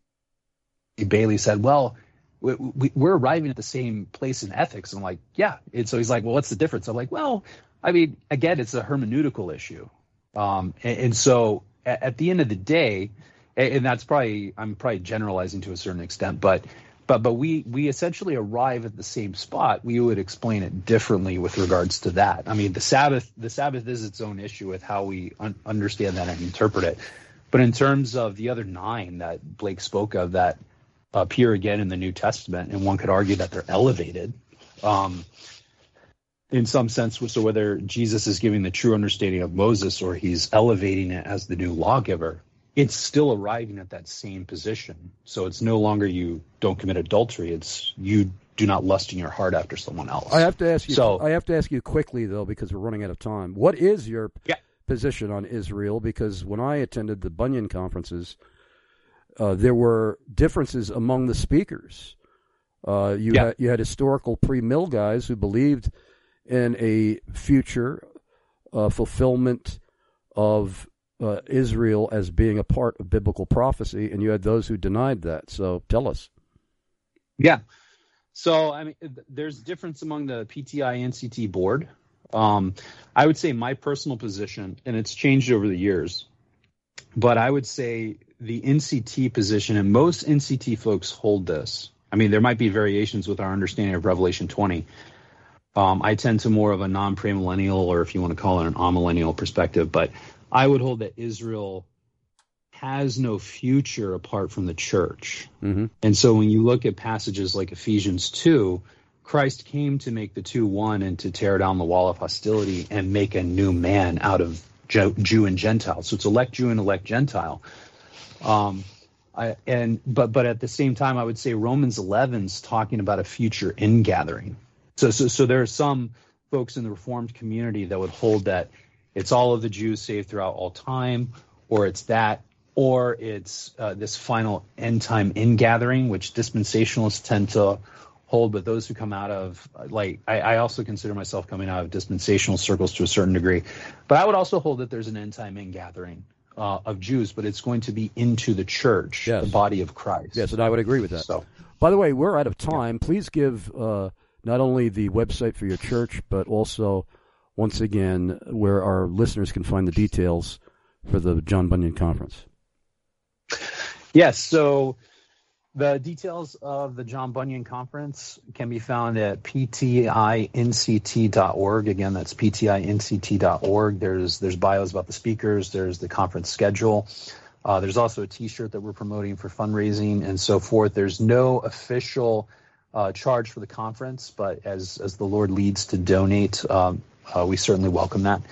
Bailey said, "Well." we, are arriving at the same place in ethics. I'm like, yeah. And so he's like, well, what's the difference? I'm like, well, I mean, again, it's a hermeneutical issue. Um, and, and, so at, at, the end of the day, and, and that's probably, I'm probably generalizing to a certain extent, but, but, but we, we essentially arrive at the same spot. We would explain it differently with regards to that. I mean, the Sabbath, the Sabbath is its own issue with how we un- understand that and interpret it. But in terms of the other nine that Blake spoke of, that appear again in the New Testament, and one could argue that they're elevated. Um, in some sense, so whether Jesus is giving the true understanding of Moses or he's elevating it as the new lawgiver, it's still arriving at that same position. So it's no longer you don't commit adultery; it's you do not lust in your heart after someone else. I have to ask you. So, I have to ask you quickly though, because we're running out of time. What is your yeah. Position on Israel? Because when I attended the Bunyan conferences, uh, there were differences among the speakers. Uh, you yeah. had you had historical pre-mill guys who believed in a future uh, fulfillment of uh, Israel as being a part of biblical prophecy, and you had those who denied that. So tell us. Yeah. So I mean, there's difference among the PTI NCT board. Um, I would say my personal position, and it's changed over the years, but I would say the NCT position, and most NCT folks hold this. I mean, there might be variations with our understanding of Revelation 20. Um, I tend to more of a non premillennial, or if you want to call it an amillennial perspective, but I would hold that Israel has no future apart from the church. Mm-hmm. And so when you look at passages like Ephesians 2, Christ came to make the two one and to tear down the wall of hostility and make a new man out of Jew and Gentile. So it's elect Jew and elect Gentile. Um, I, and but but at the same time, I would say Romans 11's talking about a future ingathering. So so so there are some folks in the Reformed community that would hold that it's all of the Jews saved throughout all time, or it's that, or it's uh, this final end time ingathering, which dispensationalists tend to hold. But those who come out of like I, I also consider myself coming out of dispensational circles to a certain degree, but I would also hold that there's an end time ingathering uh, of Jews, but it's going to be into the church, yes. the body of Christ. Yes, and I would agree with that. So, by the way, we're out of time. Please give uh, not only the website for your church, but also, once again, where our listeners can find the details for the John Bunyan Conference. Yes, so the details of the John Bunyan Conference can be found at ptinct.org. Again, that's ptinct.org. There's there's bios about the speakers. There's the conference schedule. Uh, there's also a T-shirt that we're promoting for fundraising and so forth. There's no official uh, charge for the conference, but as as the Lord leads to donate, um, uh, we certainly welcome that.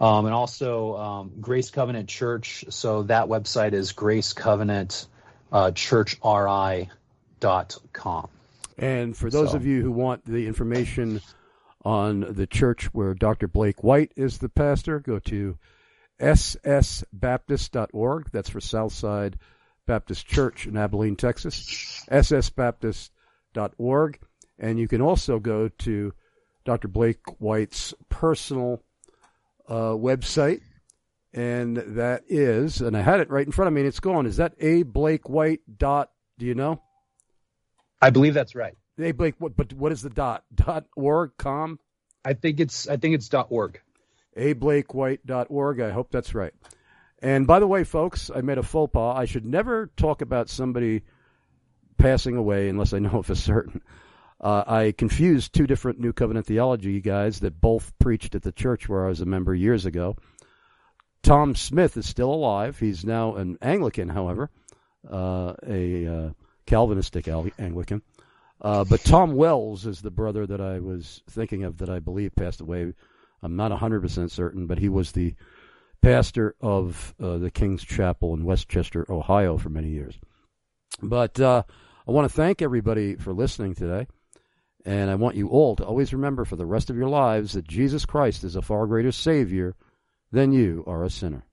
Um, and also um, Grace Covenant Church. So that website is Grace Covenant uh, churchri.com. And for those So- of you who want the information on the church where Dr. Blake White is the pastor, go to ssbaptist.org. That's for Southside Baptist Church in Abilene, Texas. ssbaptist.org. And you can also go to Dr. Blake White's personal uh, website. And that is, and I had it right in front of me, and it's gone. Is that a Blake White dot? Do you know? I believe that's right. A Blake, what, but what is the dot? Dot org com? I think it's I think it's dot org. A Blake White dot org. I hope that's right. And by the way, folks, I made a faux pas. I should never talk about somebody passing away unless I know for certain. Uh, I confused two different New Covenant theology guys that both preached at the church where I was a member years ago. Tom Smith is still alive. He's now an Anglican, however, uh, a uh, Calvinistic Anglican. Uh, but Tom Wells is the brother that I was thinking of that I believe passed away. I'm not 100% certain, but he was the pastor of uh, the King's Chapel in Westchester, Ohio for many years. But uh, I want to thank everybody for listening today. And I want you all to always remember for the rest of your lives that Jesus Christ is a far greater Savior than you are a sinner.